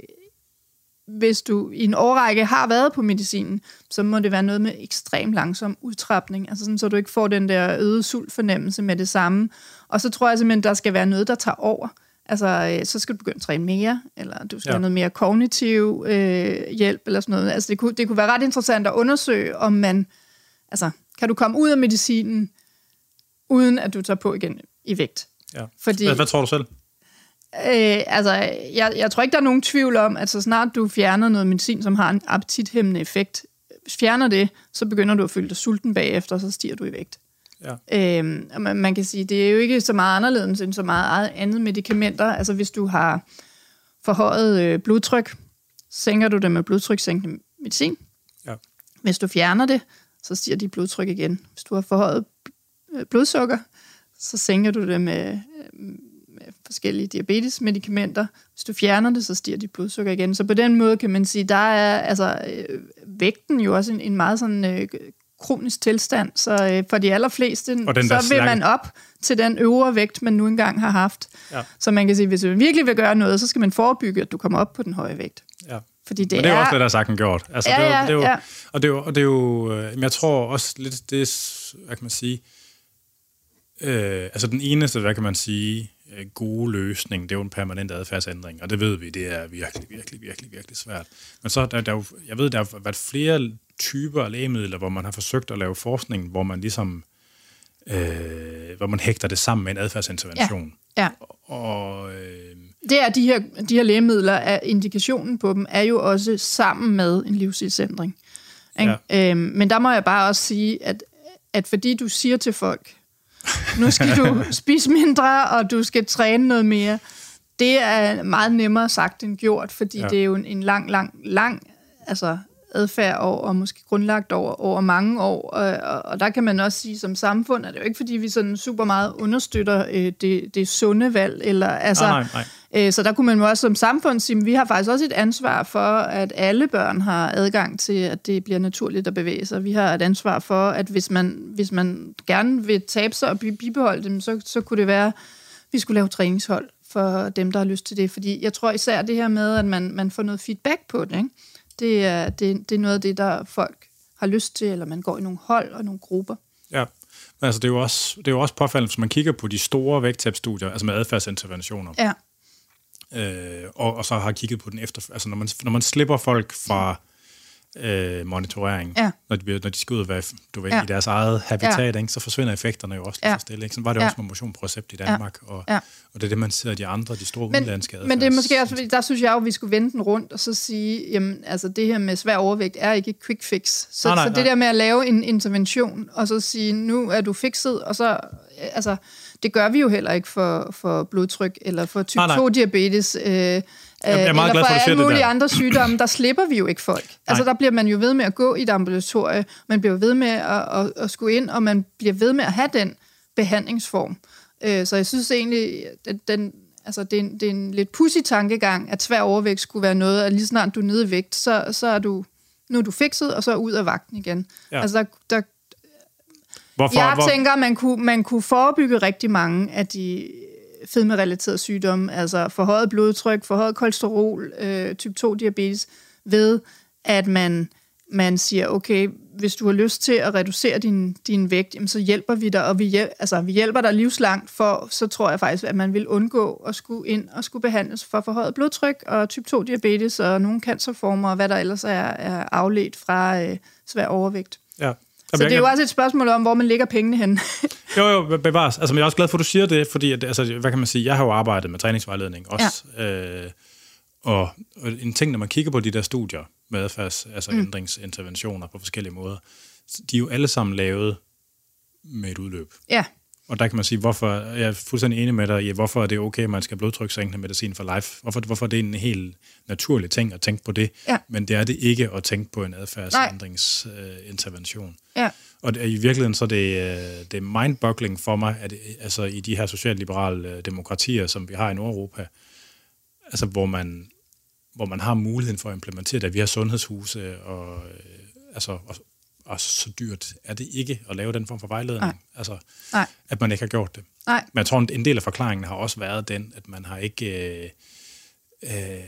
hvis du i en årrække har været på medicinen, så må det være noget med ekstrem langsom udtrapning, altså sådan, så du ikke får den der øget sultfornemmelse med det samme. Og så tror jeg simpelthen, der skal være noget, der tager over. Altså, øh, så skal du begynde at træne mere, eller du skal ja. have noget mere kognitiv øh, hjælp, eller sådan noget. Altså, det kunne, det kunne være ret interessant at undersøge, om man, altså, kan du komme ud af medicinen, uden at du tager på igen i vægt. Ja. Fordi, hvad, hvad tror du selv? Øh, altså, jeg, jeg tror ikke, der er nogen tvivl om, at så snart du fjerner noget medicin, som har en appetithæmmende effekt, fjerner det, så begynder du at føle dig sulten bagefter, og så stiger du i vægt. Ja. Øh, man, man kan sige, det er jo ikke så meget anderledes end så meget andet medicamenter. Altså, hvis du har forhøjet øh, blodtryk, sænker du det med blodtrykssænkende medicin. Ja. Hvis du fjerner det, så stiger dit blodtryk igen. Hvis du har forhøjet blodsukker, så sænker du det med, øh, med forskellige diabetesmedikamenter. Hvis du fjerner det, så stiger dit blodsukker igen. Så på den måde kan man sige, der er altså øh, vægten jo også en, en meget sådan øh, kronisk tilstand, så øh, for de allerfleste, så vil man op til den øvre vægt, man nu engang har haft. Ja. Så man kan sige, hvis du virkelig vil gøre noget, så skal man forebygge, at du kommer op på den høje vægt. Ja. Fordi det, Men det er, er også det, der er sagt gjort. Altså, ja, det er, det er jo, ja. Og det er jo, og det er jo jeg tror også lidt, det er, hvad kan man sige, Øh, altså den eneste, hvad kan man sige, øh, gode løsning, det er jo en permanent adfærdsændring, og det ved vi, det er virkelig, virkelig, virkelig, virkelig svært. Men så, der, der jo, jeg ved, der har været flere typer af lægemidler, hvor man har forsøgt at lave forskning, hvor man ligesom, øh, hvor man hægter det sammen med en adfærdsintervention. Ja, ja. Og, øh, det er de her, de her lægemidler, er, indikationen på dem er jo også sammen med en livsstilsændring. Ja. Øhm, men der må jeg bare også sige, at, at fordi du siger til folk, nu skal du spise mindre, og du skal træne noget mere. Det er meget nemmere sagt end gjort, fordi ja. det er jo en, en lang, lang, lang altså adfærd over, og måske grundlagt over, over mange år. Og, og, og der kan man også sige, som samfund, at det er jo ikke, fordi vi sådan super meget understøtter øh, det, det sunde valg. Eller, altså, nej, nej, nej. Øh, så der kunne man jo også som samfund sige, at vi har faktisk også et ansvar for, at alle børn har adgang til, at det bliver naturligt at bevæge sig. Vi har et ansvar for, at hvis man, hvis man gerne vil tabe sig og bibeholde dem, så, så kunne det være, at vi skulle lave træningshold for dem, der har lyst til det. Fordi jeg tror især det her med, at man, man får noget feedback på det, ikke? Det er, det, det er noget af det, der folk har lyst til, eller man går i nogle hold og nogle grupper. Ja, altså det er jo også, det er jo også påfaldende, hvis man kigger på de store vægttabstudier, altså med adfærdsinterventioner. Ja. Øh, og, og så har kigget på den efter, altså når man, når man slipper folk fra øh, monitorering. Ja. Når, de, når de skal ud og være du ved, ja. i deres eget habitat, ja. ikke, så forsvinder effekterne jo også ja. stille. Ikke? Sådan var det ja. også med Motion på recept i Danmark, ja. Og, ja. og det er det, man ser de andre, de store men, udenlandske Men det er måske også, fordi der synes jeg jo, at vi skulle vende den rundt og så sige, jamen, altså det her med svær overvægt er ikke et quick fix. Så, nej, nej, så det nej. der med at lave en intervention, og så sige, nu er du fikset, og så, altså, det gør vi jo heller ikke for, for blodtryk, eller for type 2-diabetes, øh, jeg er eller glad for, for alle mulige andre sygdomme, der slipper vi jo ikke folk. Nej. Altså der bliver man jo ved med at gå i et ambulatorie, man bliver ved med at, at, at skulle ind, og man bliver ved med at have den behandlingsform. Øh, så jeg synes egentlig, at den, altså det, er en, det er en lidt pussy tankegang, at svær overvægt skulle være noget, at lige snart du er nede i vægt, så, så er du, nu er du fikset, og så er ud af vagten igen. Ja. Altså der, der, Hvorfor, jeg hvor... tænker, man kunne, man kunne forebygge rigtig mange af de fedmerelaterede sygdomme, altså forhøjet blodtryk, forhøjet kolesterol, øh, type 2 diabetes, ved at man, man siger, okay, hvis du har lyst til at reducere din, din vægt, jamen, så hjælper vi dig, og vi, hjæl- altså, vi hjælper dig livslangt, for så tror jeg faktisk, at man vil undgå at skulle ind og skulle behandles for forhøjet blodtryk og type 2 diabetes og nogle cancerformer, og hvad der ellers er, er afledt fra øh, svær overvægt. Ja. Så det er jo også et spørgsmål om, hvor man lægger pengene hen. jo, jo, bevares. Altså, men jeg er også glad for, at du siger det, fordi, at, altså, hvad kan man sige, jeg har jo arbejdet med træningsvejledning også. Ja. Øh, og, og en ting, når man kigger på de der studier med adfærds, altså mm. ændringsinterventioner på forskellige måder, de er jo alle sammen lavet med et udløb. Ja. Og der kan man sige, hvorfor, jeg er fuldstændig enig med dig i, hvorfor er det okay, at man skal blodtrykssænkende medicin for life. Hvorfor, hvorfor er det en helt naturlig ting at tænke på det, ja. men det er det ikke at tænke på en adfærdsændringsintervention. Uh, ja. Og det, i virkeligheden så er det, uh, det er mindboggling for mig, at altså, i de her socialliberale uh, demokratier, som vi har i Nordeuropa, altså, hvor man, hvor man har muligheden for at implementere det. Vi har sundhedshuse og, uh, altså, og, og så dyrt er det ikke at lave den form for vejledning. Nej. Altså, Nej. at man ikke har gjort det. Nej. Men jeg tror, en del af forklaringen har også været den, at man har ikke, øh, øh,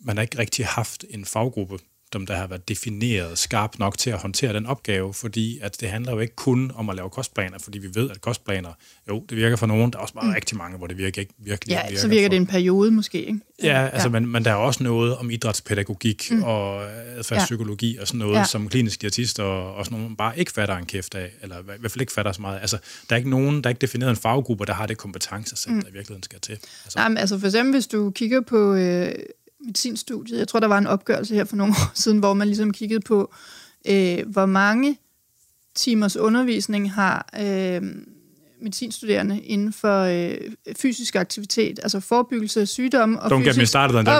man har ikke rigtig haft en faggruppe, som der har været defineret skarpt nok til at håndtere den opgave, fordi at det handler jo ikke kun om at lave kostplaner, fordi vi ved, at kostplaner, jo, det virker for nogen, der er også bare mm. rigtig mange, hvor det virker ikke virkelig Ja, virker så virker for. det en periode måske, ikke? Ja, altså, ja. Men, men der er også noget om idrætspædagogik mm. og adfærdspsykologi ja. og sådan noget, ja. som klinisk diætist og, og sådan noget, bare ikke fatter en kæft af, eller i hvert fald ikke fatter så meget. Altså, der er ikke nogen, der er ikke defineret en faggruppe, der har det kompetencesæt, mm. der i virkeligheden skal til. Altså. Jamen, altså for eksempel, hvis du kigger på... Øh medicinstudiet. Jeg tror, der var en opgørelse her for nogle år siden, hvor man ligesom kiggede på, øh, hvor mange timers undervisning har øh, medicinstuderende inden for øh, fysisk aktivitet, altså forebyggelse af sygdomme og, fysisk,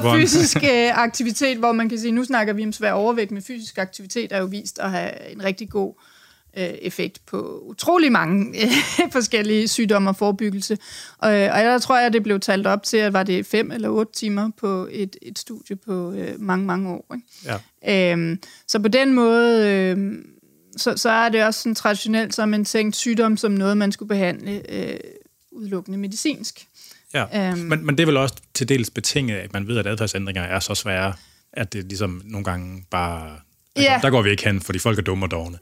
og fysisk øh, aktivitet, hvor man kan sige, nu snakker vi om svær overvægt, men fysisk aktivitet er jo vist at have en rigtig god øh, effekt på utrolig mange øh, forskellige sygdomme og forebyggelse. Og, og der tror jeg, det blev talt op til, at var det fem eller otte timer på et, et studie på øh, mange, mange år. Ikke? Ja. Øhm, så på den måde... Øh, så, så er det også sådan traditionelt som en tænkt sygdom som noget, man skulle behandle øh, udelukkende medicinsk. Ja, øhm, men, men det er vel også til dels betinget, at man ved, at adfærdsændringer er så svære, at det ligesom nogle gange bare... Der, ja. går, der går vi ikke hen, fordi folk er dumme og dogne.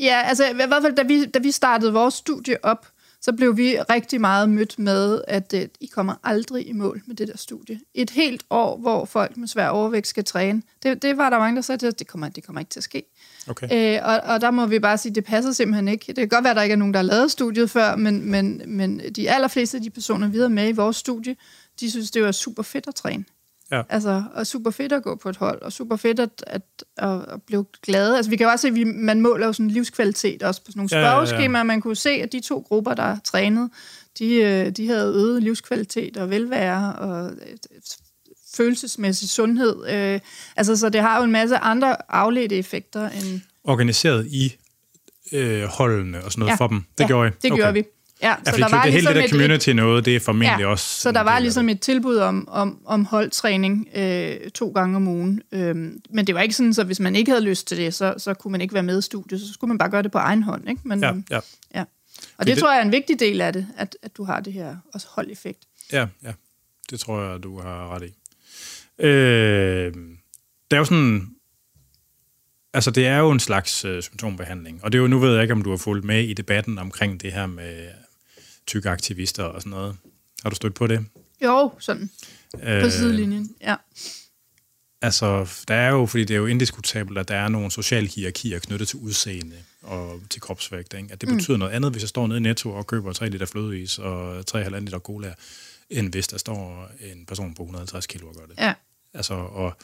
Ja, altså i hvert fald, da vi, da vi startede vores studie op, så blev vi rigtig meget mødt med, at uh, I kommer aldrig i mål med det der studie. Et helt år, hvor folk med svær overvægt skal træne, det, det var der mange, der sagde til os, det kommer, det kommer ikke til at ske. Okay. Uh, og, og der må vi bare sige, det passer simpelthen ikke. Det kan godt være, at der ikke er nogen, der har lavet studiet før, men, men, men de allerfleste af de personer, vi havde med i vores studie, de synes, det var super fedt at træne. Ja. Altså, og super fedt at gå på et hold, og super fedt at, at, at, at blive glade. Altså, vi kan jo også se, at vi, man måler jo sådan livskvalitet også på sådan nogle spørgeskemaer. Ja, ja, ja. Man kunne se, at de to grupper, der trænede, de, øh, de havde øget livskvalitet og velvære og følelsesmæssig sundhed. Øh, altså, så det har jo en masse andre afledte effekter end... Organiseret i øh, holdene og sådan noget ja, for dem. Det ja, gjorde I? det okay. gjorde vi. Ja, så ja, der var det ligesom hele det der community et, noget, det er formentlig ja, også... Så der var ligesom et tilbud om, om, om holdtræning øh, to gange om ugen. Øhm, men det var ikke sådan, så hvis man ikke havde lyst til det, så, så kunne man ikke være med i studiet. Så skulle man bare gøre det på egen hånd. Ikke? Men, ja, ja. ja. Og det, det tror jeg er en vigtig del af det, at, at du har det her også holdeffekt. Ja, ja. Det tror jeg, du har ret i. Øh, der er jo sådan Altså, det er jo en slags øh, symptombehandling, og det er jo, nu ved jeg ikke, om du har fulgt med i debatten omkring det her med tykke aktivister og sådan noget. Har du stødt på det? Jo, sådan. Øh, på sidelinjen, ja. Altså, der er jo, fordi det er jo indiskutabelt, at der er nogle sociale hierarkier knyttet til udseende og til kropsvægt. Ikke? At det mm. betyder noget andet, hvis jeg står nede i Netto og køber 3 liter flødeis og 3,5 liter cola, end hvis der står en person på 150 kilo og gør det. Ja. Altså, og,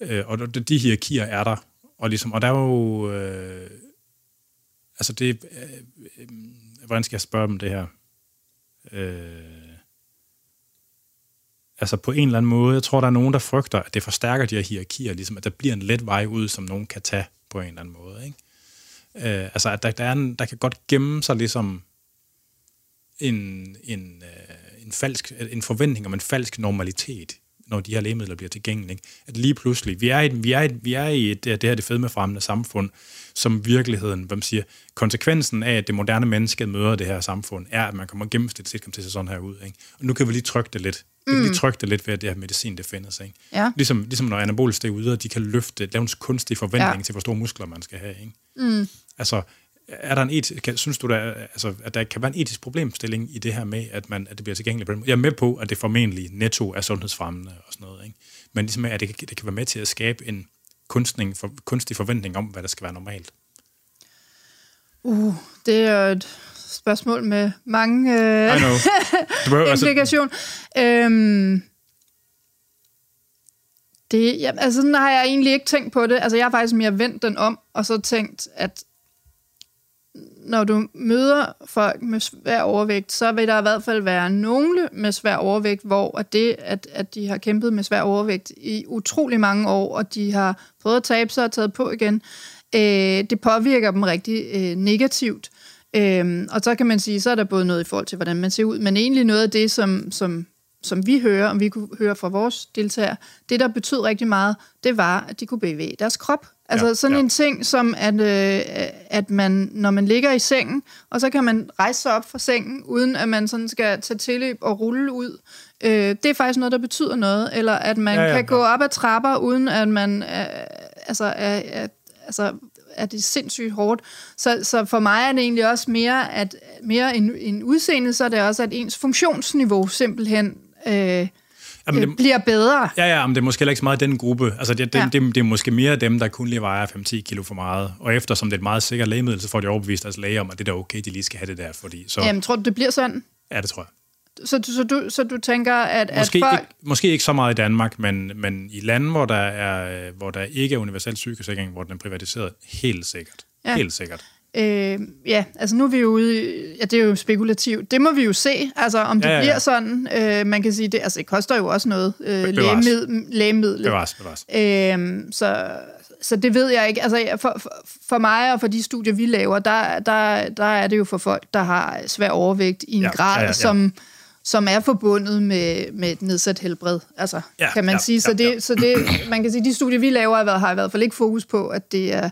øh, og de hierarkier er der, og, ligesom, og der er jo... Øh, altså det... Øh, øh, hvordan skal jeg spørge dem det her? Øh, altså på en eller anden måde, jeg tror, der er nogen, der frygter, at det forstærker de her hierarkier, ligesom at der bliver en let vej ud, som nogen kan tage på en eller anden måde. Ikke? Øh, altså, at der, der, er en, der kan godt gemme sig ligesom en, en, øh, en, falsk, en forventning om en falsk normalitet når de her lægemidler bliver tilgængelige. At lige pludselig, vi er i, vi er i, vi er i det, det her det fedmefremmende samfund, som virkeligheden, hvad man siger, konsekvensen af, at det moderne menneske møder det her samfund, er, at man kommer gennemsnitligt set til at se sådan her ud. Ikke? Og nu kan vi lige trykke det lidt. Vi kan lige mm. trykke det lidt ved, at det her medicin, det findes. Ikke? Ja. Ligesom, ligesom når anabolisk er ude, og de kan løfte, lave en kunstig forventning ja. til, hvor store muskler man skal have. Ikke? Mm. Altså, er der en etisk, kan, synes du, der, altså, at der kan være en etisk problemstilling i det her med, at, man, at det bliver tilgængeligt Jeg er med på, at det formentlig netto er sundhedsfremmende og sådan noget, ikke? men ligesom, at det, det kan være med til at skabe en kunstning, for, kunstig forventning om, hvad der skal være normalt. Uh, det er et spørgsmål med mange øh, implikationer. Altså... Øhm, det, ja, altså, sådan har jeg egentlig ikke tænkt på det. Altså, jeg har faktisk mere vendt den om, og så tænkt, at når du møder folk med svær overvægt, så vil der i hvert fald være nogle med svær overvægt, hvor at det, at, at de har kæmpet med svær overvægt i utrolig mange år, og de har prøvet at tabe sig og taget på igen, øh, det påvirker dem rigtig øh, negativt. Øh, og så kan man sige, så er der både noget i forhold til, hvordan man ser ud, men egentlig noget af det, som, som, som vi hører, og vi kunne høre fra vores deltagere, det, der betød rigtig meget, det var, at de kunne bevæge deres krop. Altså ja, sådan ja. en ting som, at, øh, at man, når man ligger i sengen, og så kan man rejse sig op fra sengen, uden at man sådan skal tage tilløb og rulle ud. Øh, det er faktisk noget, der betyder noget. Eller at man ja, ja, kan ja. gå op ad trapper, uden at man øh, altså, er, er, altså, er det sindssygt hårdt. Så, så for mig er det egentlig også mere, at mere en, en udseende, så er det også, at ens funktionsniveau simpelthen... Øh, Jamen, det, bliver bedre. Ja, ja, men det er måske heller ikke så meget den gruppe. Altså, det, det, ja. det, det, er måske mere dem, der kun lige vejer 5-10 kilo for meget. Og eftersom det er et meget sikkert lægemiddel, så får de overbevist deres læge om, at det er okay, de lige skal have det der. Fordi, så... Jamen, tror du, det bliver sådan? Ja, det tror jeg. Så, så, du, så du tænker, at, måske at folk... Ikke, måske ikke så meget i Danmark, men, men i lande, hvor der, er, hvor der ikke er universel sygesikring, hvor den er privatiseret, helt sikkert. Ja. Helt sikkert. Øh, ja, altså nu er vi jo ude ja, det er jo spekulativt. Det må vi jo se, altså om det ja, ja, ja. bliver sådan. Øh, man kan sige, det, altså, det koster jo også noget øh, lægemiddel. lægemiddel. Bevares, bevares. Øh, så, så det ved jeg ikke. Altså for, for, for mig og for de studier, vi laver, der, der, der er det jo for folk, der har svær overvægt i en ja, grad, ja, ja, ja. som som er forbundet med, med et nedsat helbred, altså, ja, kan man ja, sige. Så, det, ja. så det, man kan sige, de studier, vi laver, har i hvert fald ikke fokus på, at det er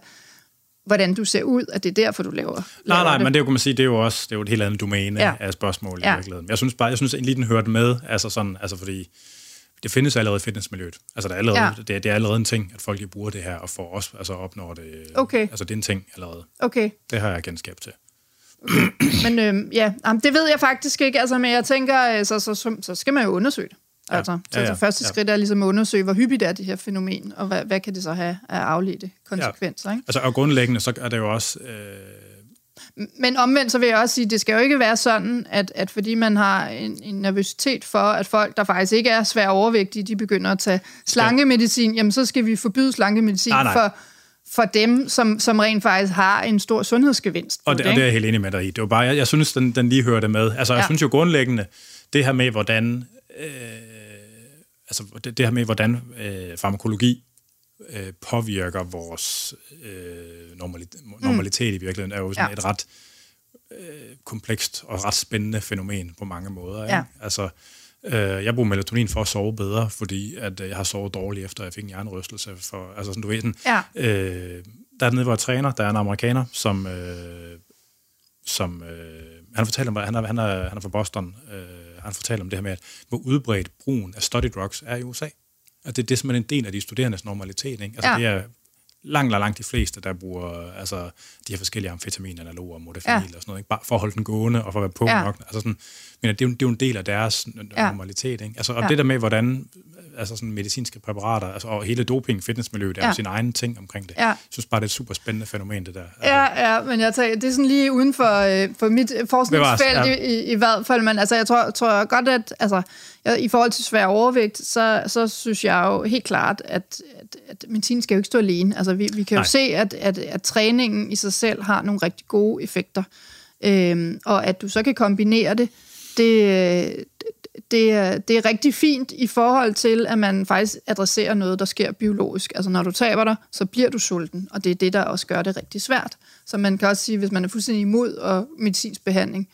hvordan du ser ud, at det er derfor, du laver, laver Nej, nej, det. men det kan man sige, det er jo også det er jo et helt andet domæne ja. af spørgsmål ja. i virkeligheden. Jeg synes bare, jeg synes lige den hørte med, altså sådan, altså fordi det findes allerede i fitnessmiljøet. Altså, der er allerede, ja. det, det, er allerede en ting, at folk bruger det her, og får også altså, opnår det. Okay. Altså, det er en ting allerede. Okay. Det har jeg genskab til. Okay. Men øhm, ja, det ved jeg faktisk ikke, altså, men jeg tænker, så, så, så, så skal man jo undersøge det. Ja. Altså, så, ja, ja, så første ja. skridt er ligesom at undersøge, hvor hyppigt er det her fænomen, og hvad, hvad kan det så have af afledte konsekvenser. Ja. Ikke? Altså, og grundlæggende, så er det jo også... Øh... Men omvendt, så vil jeg også sige, det skal jo ikke være sådan, at, at fordi man har en, en nervøsitet for, at folk, der faktisk ikke er svært overvægtige, de begynder at tage slangemedicin, jamen så skal vi forbyde slangemedicin nej, nej. for for dem, som, som rent faktisk har en stor sundhedsgevinst. Og det, og det er jeg helt enig med dig i. Det var bare, jeg, jeg synes, den, den lige hørte med. Altså, jeg ja. synes jo grundlæggende, det her med, hvordan øh, altså det, det her med, hvordan øh, farmakologi øh, påvirker vores øh, normalitet, normalitet mm. i virkeligheden, er jo sådan ja. et ret øh, komplekst og ret spændende fænomen på mange måder. Ikke? Ja. Altså, øh, jeg bruger melatonin for at sove bedre, fordi at øh, jeg har sovet dårligt efter, at jeg fik en hjernerystelse. For, altså sådan, du ved, sådan, ja. øh, der er nede, hvor jeg træner, der er en amerikaner, som, øh, som øh, han fortæller mig, han er, han er, han er fra Boston, øh, han fortæller om det her med, at hvor udbredt brugen af study drugs er i USA. Og det, det er simpelthen en del af de studerendes normalitet. Ikke? Altså, ja. det er langt, langt, langt de fleste, der bruger altså, de her forskellige amfetaminanaloger, modafinil ja. og sådan noget, ikke? bare for at holde den gående og for at være på ja. nok. Altså sådan, men det er, jo, det er jo en del af deres normalitet. Ikke? Altså, og ja. det der med, hvordan altså sådan medicinske præparater, altså, og hele doping, fitnessmiljøet, er ja. jo sin egen ting omkring det. Ja. Jeg synes bare, det er et super spændende fænomen, det der. Altså. Ja, ja, men jeg tager, det er sådan lige uden for, øh, for mit forskningsfelt ja. i, i, i hvert fald, men altså, jeg tror, tror godt, at altså, jeg, i forhold til svær overvægt, så, så synes jeg jo helt klart, at, at, at medicin skal jo ikke stå alene. Altså, vi, vi kan jo Nej. se, at, at, at træningen i sig selv har nogle rigtig gode effekter, øhm, og at du så kan kombinere det, det, det, er, det er rigtig fint i forhold til, at man faktisk adresserer noget, der sker biologisk. Altså når du taber dig, så bliver du sulten, og det er det, der også gør det rigtig svært. Så man kan også sige, hvis man er fuldstændig imod og medicinsk behandling,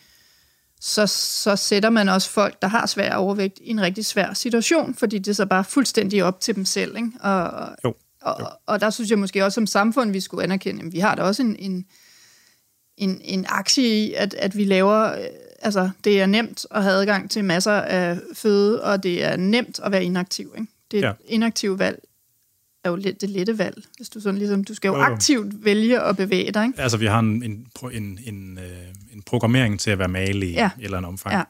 så, så sætter man også folk, der har svær overvægt, i en rigtig svær situation, fordi det er så bare fuldstændig op til dem selv. Ikke? Og, jo. Jo. Og, og der synes jeg måske også som samfund, vi skulle anerkende, at vi har da også en, en, en, en aktie i, at, at vi laver altså, det er nemt at have adgang til masser af føde, og det er nemt at være inaktiv. Ikke? Det ja. inaktive valg er jo lidt det lette valg. Hvis du sådan ligesom, du skal jo, jo aktivt vælge at bevæge dig. Ikke? Altså, vi har en, en, en, en, øh, en programmering til at være malig ja. i et eller andet omfang. Ja.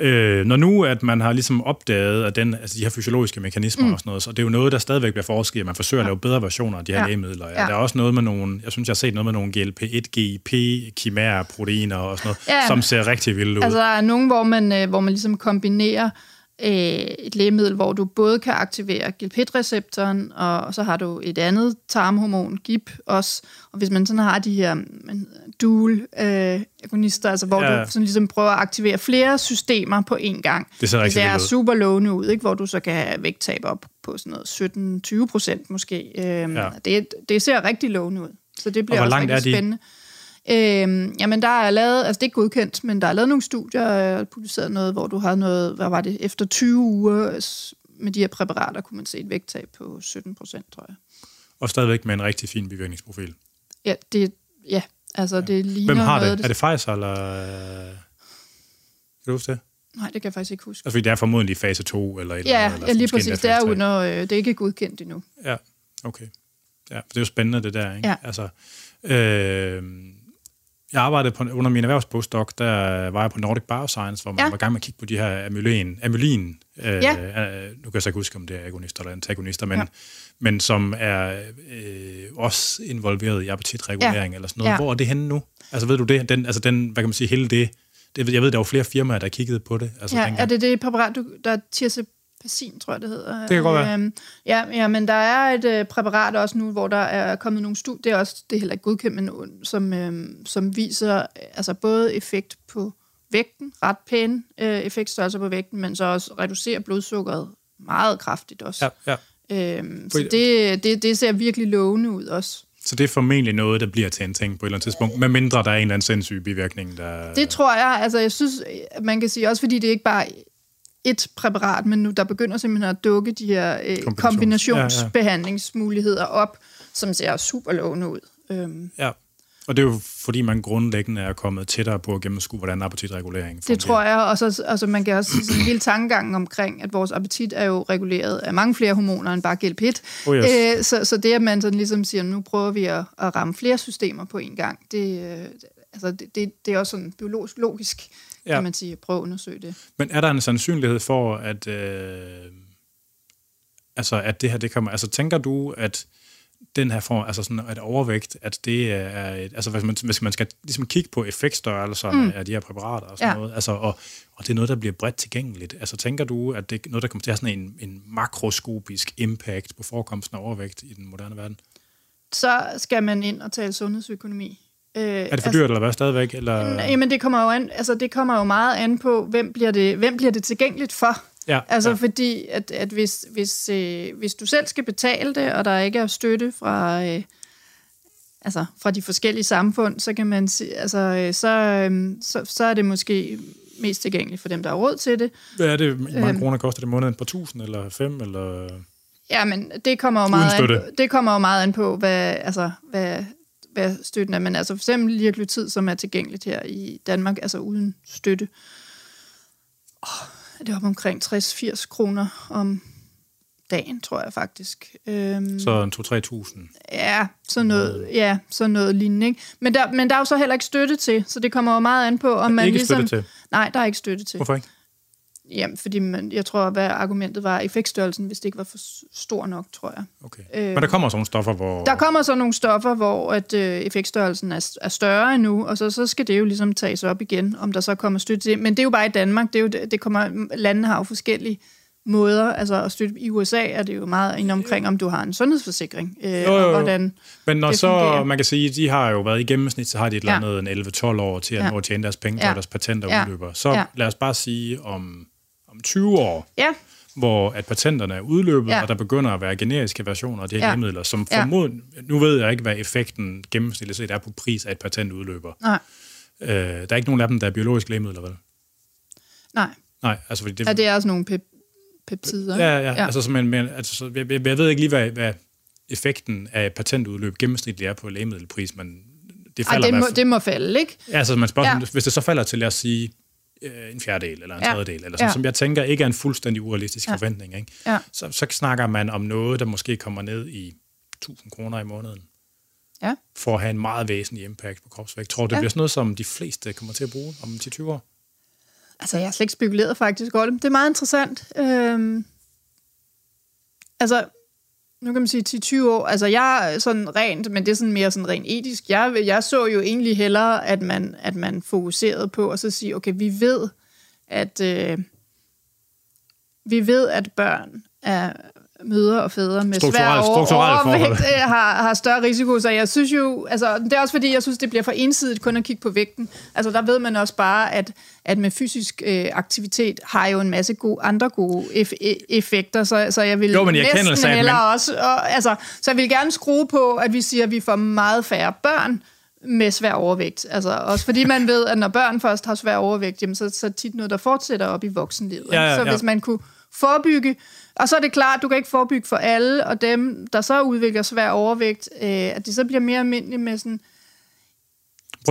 Øh, når nu, at man har ligesom opdaget at den, altså de her fysiologiske mekanismer mm. og sådan noget, så det er jo noget, der stadigvæk bliver forsket at man forsøger ja. at lave bedre versioner af de her ja. lægemidler. Ja. Der er også noget med nogle, jeg synes, jeg har set noget med nogle GLP-1, GIP, kimære proteiner og sådan noget, ja. som ser rigtig vildt ud. Altså, der er nogle, hvor man, øh, hvor man ligesom kombinerer øh, et lægemiddel, hvor du både kan aktivere GLP-receptoren, og så har du et andet tarmhormon, GIP også. Og hvis man sådan har de her dual øh, agonister, altså hvor ja. du sådan ligesom prøver at aktivere flere systemer på én gang. Det ser rigtig Det er super lovende ud, ikke? hvor du så kan have vægttab op på sådan noget 17-20 procent måske. Øh, ja. det, det ser rigtig lovende ud. Så det bliver også rigtig spændende. De? Øh, jamen, der er lavet, altså det er ikke godkendt, men der er lavet nogle studier, og publiceret noget, hvor du har noget, hvad var det, efter 20 uger med de her præparater, kunne man se et vægttab på 17 procent, tror jeg. Og stadigvæk med en rigtig fin bivirkningsprofil. Ja, det, ja altså ja. det ligner Hvem har noget, det? Er det Pfizer, eller... Kan du huske det? Nej, det kan jeg faktisk ikke huske. Altså, fordi det er formodentlig fase 2, eller et ja, eller andet. Ja, lige præcis. Det er, når, øh, det er ikke godkendt endnu. Ja, okay. Ja, det er jo spændende, det der, ikke? Ja. Altså, øh, jeg arbejdede på, under min erhvervspostdoc, der var jeg på Nordic Bioscience, hvor man ja. var i gang med at kigge på de her amylin, amylin øh, ja. øh, nu kan jeg så ikke huske, om det er agonister eller antagonister, men, ja. men som er øh, også involveret i appetitregulering ja. eller sådan noget. Ja. Hvor er det henne nu? Altså ved du det? Den, altså den, hvad kan man sige, hele det, det jeg ved, der var flere firmaer, der kiggede på det. Altså, ja, er det det præparat, du, der Persin, tror jeg, det hedder. Det kan godt være. Øhm, ja, ja, men der er et øh, præparat også nu, hvor der er kommet nogle studier, det er også, det er heller ikke godkendt, men som, øh, som viser altså både effekt på vægten, ret pæn øh, effektstørrelse på vægten, men så også reducerer blodsukkeret meget kraftigt også. Ja, ja. Øhm, så det, det, det ser virkelig lovende ud også. Så det er formentlig noget, der bliver til en ting på et eller andet tidspunkt, med mindre der er en eller anden sindssyg bivirkning, der... Det tror jeg. Altså, jeg synes, man kan sige, også fordi det ikke bare et præparat, men nu der begynder simpelthen at dukke de her øh, kombinationsbehandlingsmuligheder op, som ser super lovende ud. Øhm. Ja, og det er jo fordi, man grundlæggende er kommet tættere på at gennemskue, hvordan appetitregulering fungerer. Det tror jeg, og så altså, man kan også sige hele tankegangen omkring, at vores appetit er jo reguleret af mange flere hormoner end bare GLP-1. Oh yes. Æ, øh, så, så det, at man sådan ligesom siger, nu prøver vi at, at ramme flere systemer på en gang, det, øh, altså, det, det, det er også sådan biologisk logisk ja. kan man sige, prøve at undersøge det. Men er der en sandsynlighed for, at, øh, altså, at det her, det kommer... Altså, tænker du, at den her form, altså sådan et overvægt, at det er et, altså hvis man, hvis man skal ligesom kigge på effektstørrelserne mm. af de her præparater og sådan ja. noget, altså, og, og det er noget, der bliver bredt tilgængeligt. Altså tænker du, at det er noget, der kommer til at have sådan en, en makroskopisk impact på forekomsten af overvægt i den moderne verden? Så skal man ind og tale sundhedsøkonomi. Øh, er det for altså, dyrt, eller hvad, stadigvæk? Eller? Jamen, det kommer, jo an, altså, det kommer jo meget an på, hvem bliver det, hvem bliver det tilgængeligt for? Ja, altså, ja. fordi at, at hvis, hvis, øh, hvis du selv skal betale det, og der ikke er støtte fra, øh, altså, fra de forskellige samfund, så kan man sige, altså, øh, så, øh, så, så er det måske mest tilgængeligt for dem, der har råd til det. Hvad er det? Mange øhm, kroner koster det måneden? På tusind eller fem? Eller? Ja, men det kommer jo meget, an, det kommer jo meget an på, hvad, altså, hvad, hvad støtten er. Men altså for eksempel liraglutid, som er tilgængeligt her i Danmark, altså uden støtte. Oh, det er op omkring 60-80 kroner om dagen, tror jeg faktisk. Øhm, så en 2-3.000? Ja, så noget, ja, så noget lignende. Ikke? Men, der, men der er jo så heller ikke støtte til, så det kommer jo meget an på, om man ikke ligesom... Støtte til? Nej, der er ikke støtte til. Hvorfor ikke? Jamen, fordi man, jeg tror, hvad argumentet var effektstørrelsen, hvis det ikke var for stor nok, tror jeg. Okay. Øh, Men der kommer sådan nogle stoffer, hvor... Der kommer så nogle stoffer, hvor at, øh, effektstørrelsen er, er større endnu, og så, så skal det jo ligesom tages op igen, om der så kommer støtte til. Men det er jo bare i Danmark. Det, er jo, det kommer, landene har jo forskellige måder. Altså at støtte i USA er det jo meget ind omkring, om du har en sundhedsforsikring. Øh, jo, jo, jo. Og hvordan Men når så, fungerer. man kan sige, de har jo været i gennemsnit, så har de et ja. eller andet 11-12 år til at ja. nå at tjene deres penge, ja. deres patenter ja. udløber. Så ja. lad os bare sige om, om 20 år, ja. hvor at patenterne er udløbet, ja. og der begynder at være generiske versioner af de her ja. lægemidler, som formod, ja. nu ved jeg ikke, hvad effekten gennemsnitligt set er på pris af et patent udløber. Nej. Øh, der er ikke nogen af dem, der er biologiske lægemidler, vel? Nej. Nej, altså fordi det... Ja, det er også nogle peptider. Ja, ja, ja. Altså, så, men, men, altså, jeg, jeg, jeg ved ikke lige, hvad, hvad effekten af patentudløb gennemsnitligt er på lægemiddelpris, men det falder... Ej, det, må, det må falde, ikke? Ja, altså, man spørger, ja. hvis det så falder til, lad os sige, øh, en fjerdedel eller en ja. tredjedel, eller sådan, ja. som jeg tænker ikke er en fuldstændig urealistisk ja. forventning, ikke? Ja. Så, så snakker man om noget, der måske kommer ned i 1000 kroner i måneden. Ja. For at have en meget væsentlig impact på kropsvægt. Tror du, det ja. bliver sådan noget, som de fleste kommer til at bruge om 10-20 år? Altså, jeg har slet ikke spekuleret faktisk over det. Det er meget interessant. Øhm, altså, nu kan man sige 10-20 år. Altså, jeg er sådan rent, men det er sådan mere sådan rent etisk. Jeg, jeg så jo egentlig hellere, at man, at man fokuserede på at så sige, okay, vi ved, at øh, vi ved, at børn er mødre og fædre med svær overvægt øh, har, har større risiko. Så jeg synes jo, altså, det er også fordi, jeg synes, det bliver for ensidigt kun at kigge på vægten. Altså, der ved man også bare, at, at med fysisk øh, aktivitet har jo en masse gode, andre gode eff- effekter, så, så jeg vil jo, men jeg næsten hellere men... også, og, altså, så jeg vil gerne skrue på, at vi siger, at vi får meget færre børn, med svær overvægt. Altså også fordi man ved, at når børn først har svær overvægt, jamen, så, så er tit noget, der fortsætter op i voksenlivet. Ja, ja, ja. Så hvis man kunne forebygge og så er det klart, at du kan ikke forebygge for alle, og dem, der så udvikler svær overvægt, øh, at det så bliver mere almindeligt med sådan...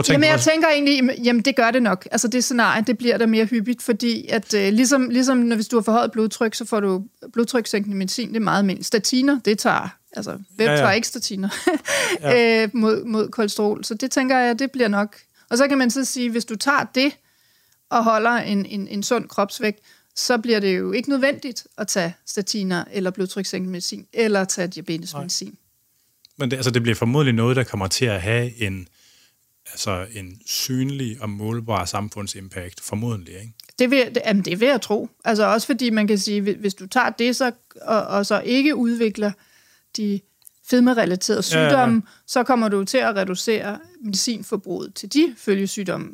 Jamen, jeg tænker egentlig, jamen det gør det nok. Altså det scenarie, det bliver der mere hyppigt, fordi at øh, ligesom, ligesom når, hvis du har forhøjet blodtryk, så får du blodtrykssænkende medicin, det er meget almindeligt. Statiner, det tager, altså hvem ja, ja. tager ikke statiner ja. øh, mod, mod kolesterol? Så det tænker jeg, det bliver nok. Og så kan man så sige, hvis du tager det og holder en, en, en sund kropsvægt, så bliver det jo ikke nødvendigt at tage statiner eller blodtrykssænkende medicin, eller tage diabetesmedicin. Men det, altså, det bliver formodentlig noget, der kommer til at have en, altså, en synlig og målbar samfundsimpact, formodentlig, ikke? Det vil, det, jamen, det vil jeg tro. Altså også fordi man kan sige, hvis du tager det så, og, og så ikke udvikler de fedmerelaterede sygdomme, ja, ja. så kommer du til at reducere medicinforbruget til de følgesygdomme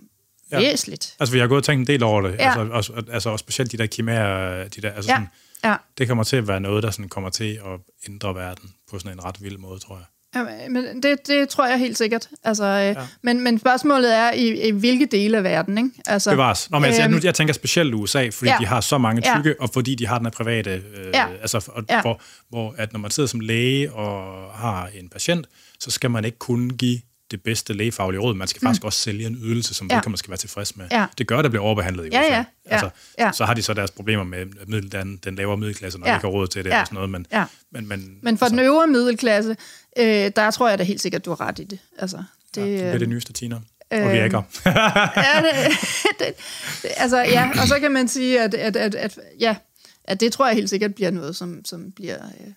ja. væsentligt. Altså, vi har gået og tænkt en del over det. Ja. Altså, også, altså, også specielt de der kimærer, de der, altså ja. sådan, ja. det kommer til at være noget, der sådan kommer til at ændre verden på sådan en ret vild måde, tror jeg. Ja, men det, det tror jeg helt sikkert. Altså, øh, ja. men, men spørgsmålet er, i, i hvilke dele af verden, ikke? Altså, Bevares. Nå, men altså, øhm, jeg, nu, jeg tænker specielt USA, fordi ja. de har så mange tykke, ja. og fordi de har den her private... Øh, ja. Altså, og, ja. hvor, hvor at når man sidder som læge og har en patient, så skal man ikke kunne give det bedste lægefaglige råd. Man skal mm. faktisk også sælge en ydelse, som ja. vedkommende skal være tilfreds med. Ja. Det gør, at det bliver overbehandlet i ja, ja, ja. Altså, ja. Så har de så deres problemer med middel, den, den lavere middelklasse, når ja. de ikke har råd til det ja. og sådan noget. Men, ja. men, men, men for altså, den øvre middelklasse, øh, der tror jeg da helt sikkert, du har ret i det. Altså, det, ja, det bliver det nyeste tiner. Øh, og virker. ja, det, det, det, altså, ja, og så kan man sige, at, at, at, at, ja, at det tror jeg helt sikkert bliver noget, som, som bliver... Øh,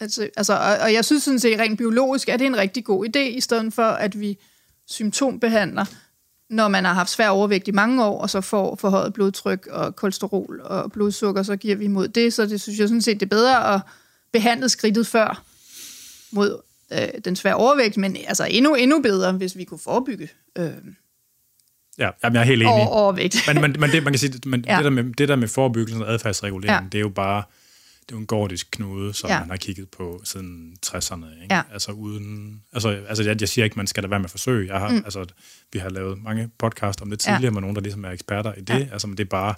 Altså, altså, og, og jeg synes sådan set, rent biologisk er det en rigtig god idé, i stedet for, at vi symptombehandler, når man har haft svær overvægt i mange år, og så får forhøjet blodtryk og kolesterol og blodsukker, så giver vi imod det. Så det synes jeg sådan set, det er bedre at behandle skridtet før mod øh, den svære overvægt, men altså endnu, endnu bedre, hvis vi kunne forebygge øh, Ja, jamen, jeg er helt enig. Over, overvægt. men, men, men, det, man kan sige, men ja. det, der med, det der med forebyggelse og adfærdsregulering, ja. det er jo bare det er jo en gordisk knude, som ja. man har kigget på siden 60'erne. Ikke? Ja. Altså uden, altså, altså jeg, jeg siger ikke, man skal da være med at forsøge. Jeg har, mm. altså, vi har lavet mange podcast om det tidligere ja. med nogen, der ligesom er eksperter i det. Ja. Altså, men det er bare...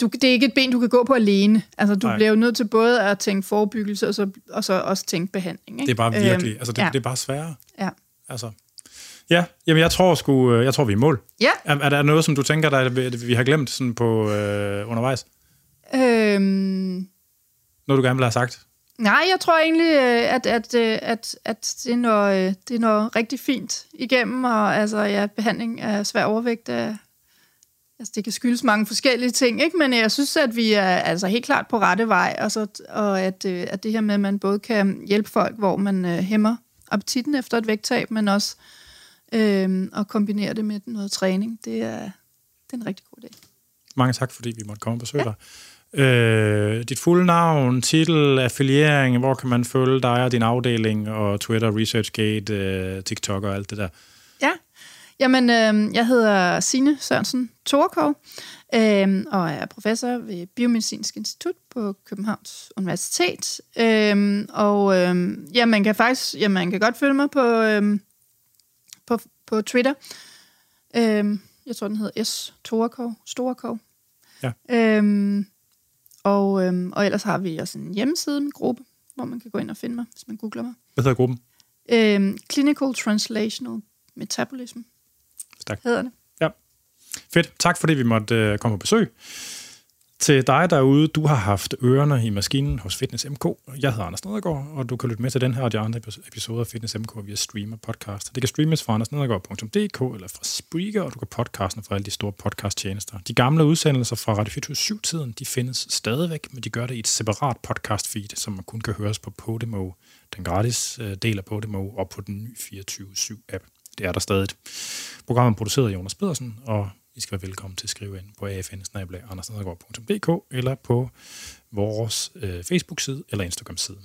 Du, det er ikke et ben, du kan gå på alene. Altså, du Nej. bliver jo nødt til både at tænke forebyggelse, og så, og så også tænke behandling. Ikke? Det er bare virkelig, øhm, altså det, ja. det er bare sværere. Ja. Altså, Ja, jamen jeg tror sgu, øh, jeg tror vi er i mål. Ja. Er, er der noget, som du tænker, der vi har glemt sådan på øh, undervejs? Øhm, noget, du gerne vil have sagt? Nej, jeg tror egentlig, øh, at, at, øh, at, at det, er noget, det er noget rigtig fint igennem, og altså, ja, behandling af svær overvægt er, Altså, det kan skyldes mange forskellige ting, ikke? men jeg synes, at vi er altså helt klart på rette vej, og, så, og at, øh, at det her med, at man både kan hjælpe folk, hvor man øh, hæmmer appetitten efter et vægttab, men også øh, at kombinere det med noget træning, det er, det er en rigtig god idé. Mange tak, fordi vi måtte komme og besøge ja. dig. Øh, dit fulde navn, titel, affiliering, hvor kan man følge dig og din afdeling, og Twitter, ResearchGate, øh, TikTok og alt det der? Ja, Jamen, øh, jeg hedder Sine Sørensen Torkov, øh, og er professor ved Biomedicinsk Institut på Københavns Universitet. Øh, og øh, ja, man kan faktisk, ja, man kan godt følge mig på, øh, på, på Twitter. Øh, jeg tror, den hedder S. Torkov, Storkov. Ja. Øh, og, øh, og ellers har vi også en hjemmeside med gruppe, hvor man kan gå ind og finde mig, hvis man googler mig. Hvad hedder gruppen? Øh, Clinical Translational Metabolism. Tak. Hedder det. Ja. Fedt. Tak fordi vi måtte øh, komme på besøg. Til dig derude, du har haft ørerne i maskinen hos Fitness MK. Jeg hedder Anders Nedergaard, og du kan lytte med til den her og de andre episoder af Fitness MK via streamer podcast. Det kan streames fra andersnedergaard.dk eller fra Spreaker, og du kan podcasten fra alle de store podcasttjenester. De gamle udsendelser fra Radio 24 de findes stadigvæk, men de gør det i et separat podcast feed, som man kun kan høres på Podimo, den gratis øh, del af Podimo, og på den nye 24-7 app. Det er der stadig. Programmet er produceret af Jonas Pedersen, og i skal være velkommen til at skrive ind på afn eller på vores øh, Facebook-side eller Instagram-side.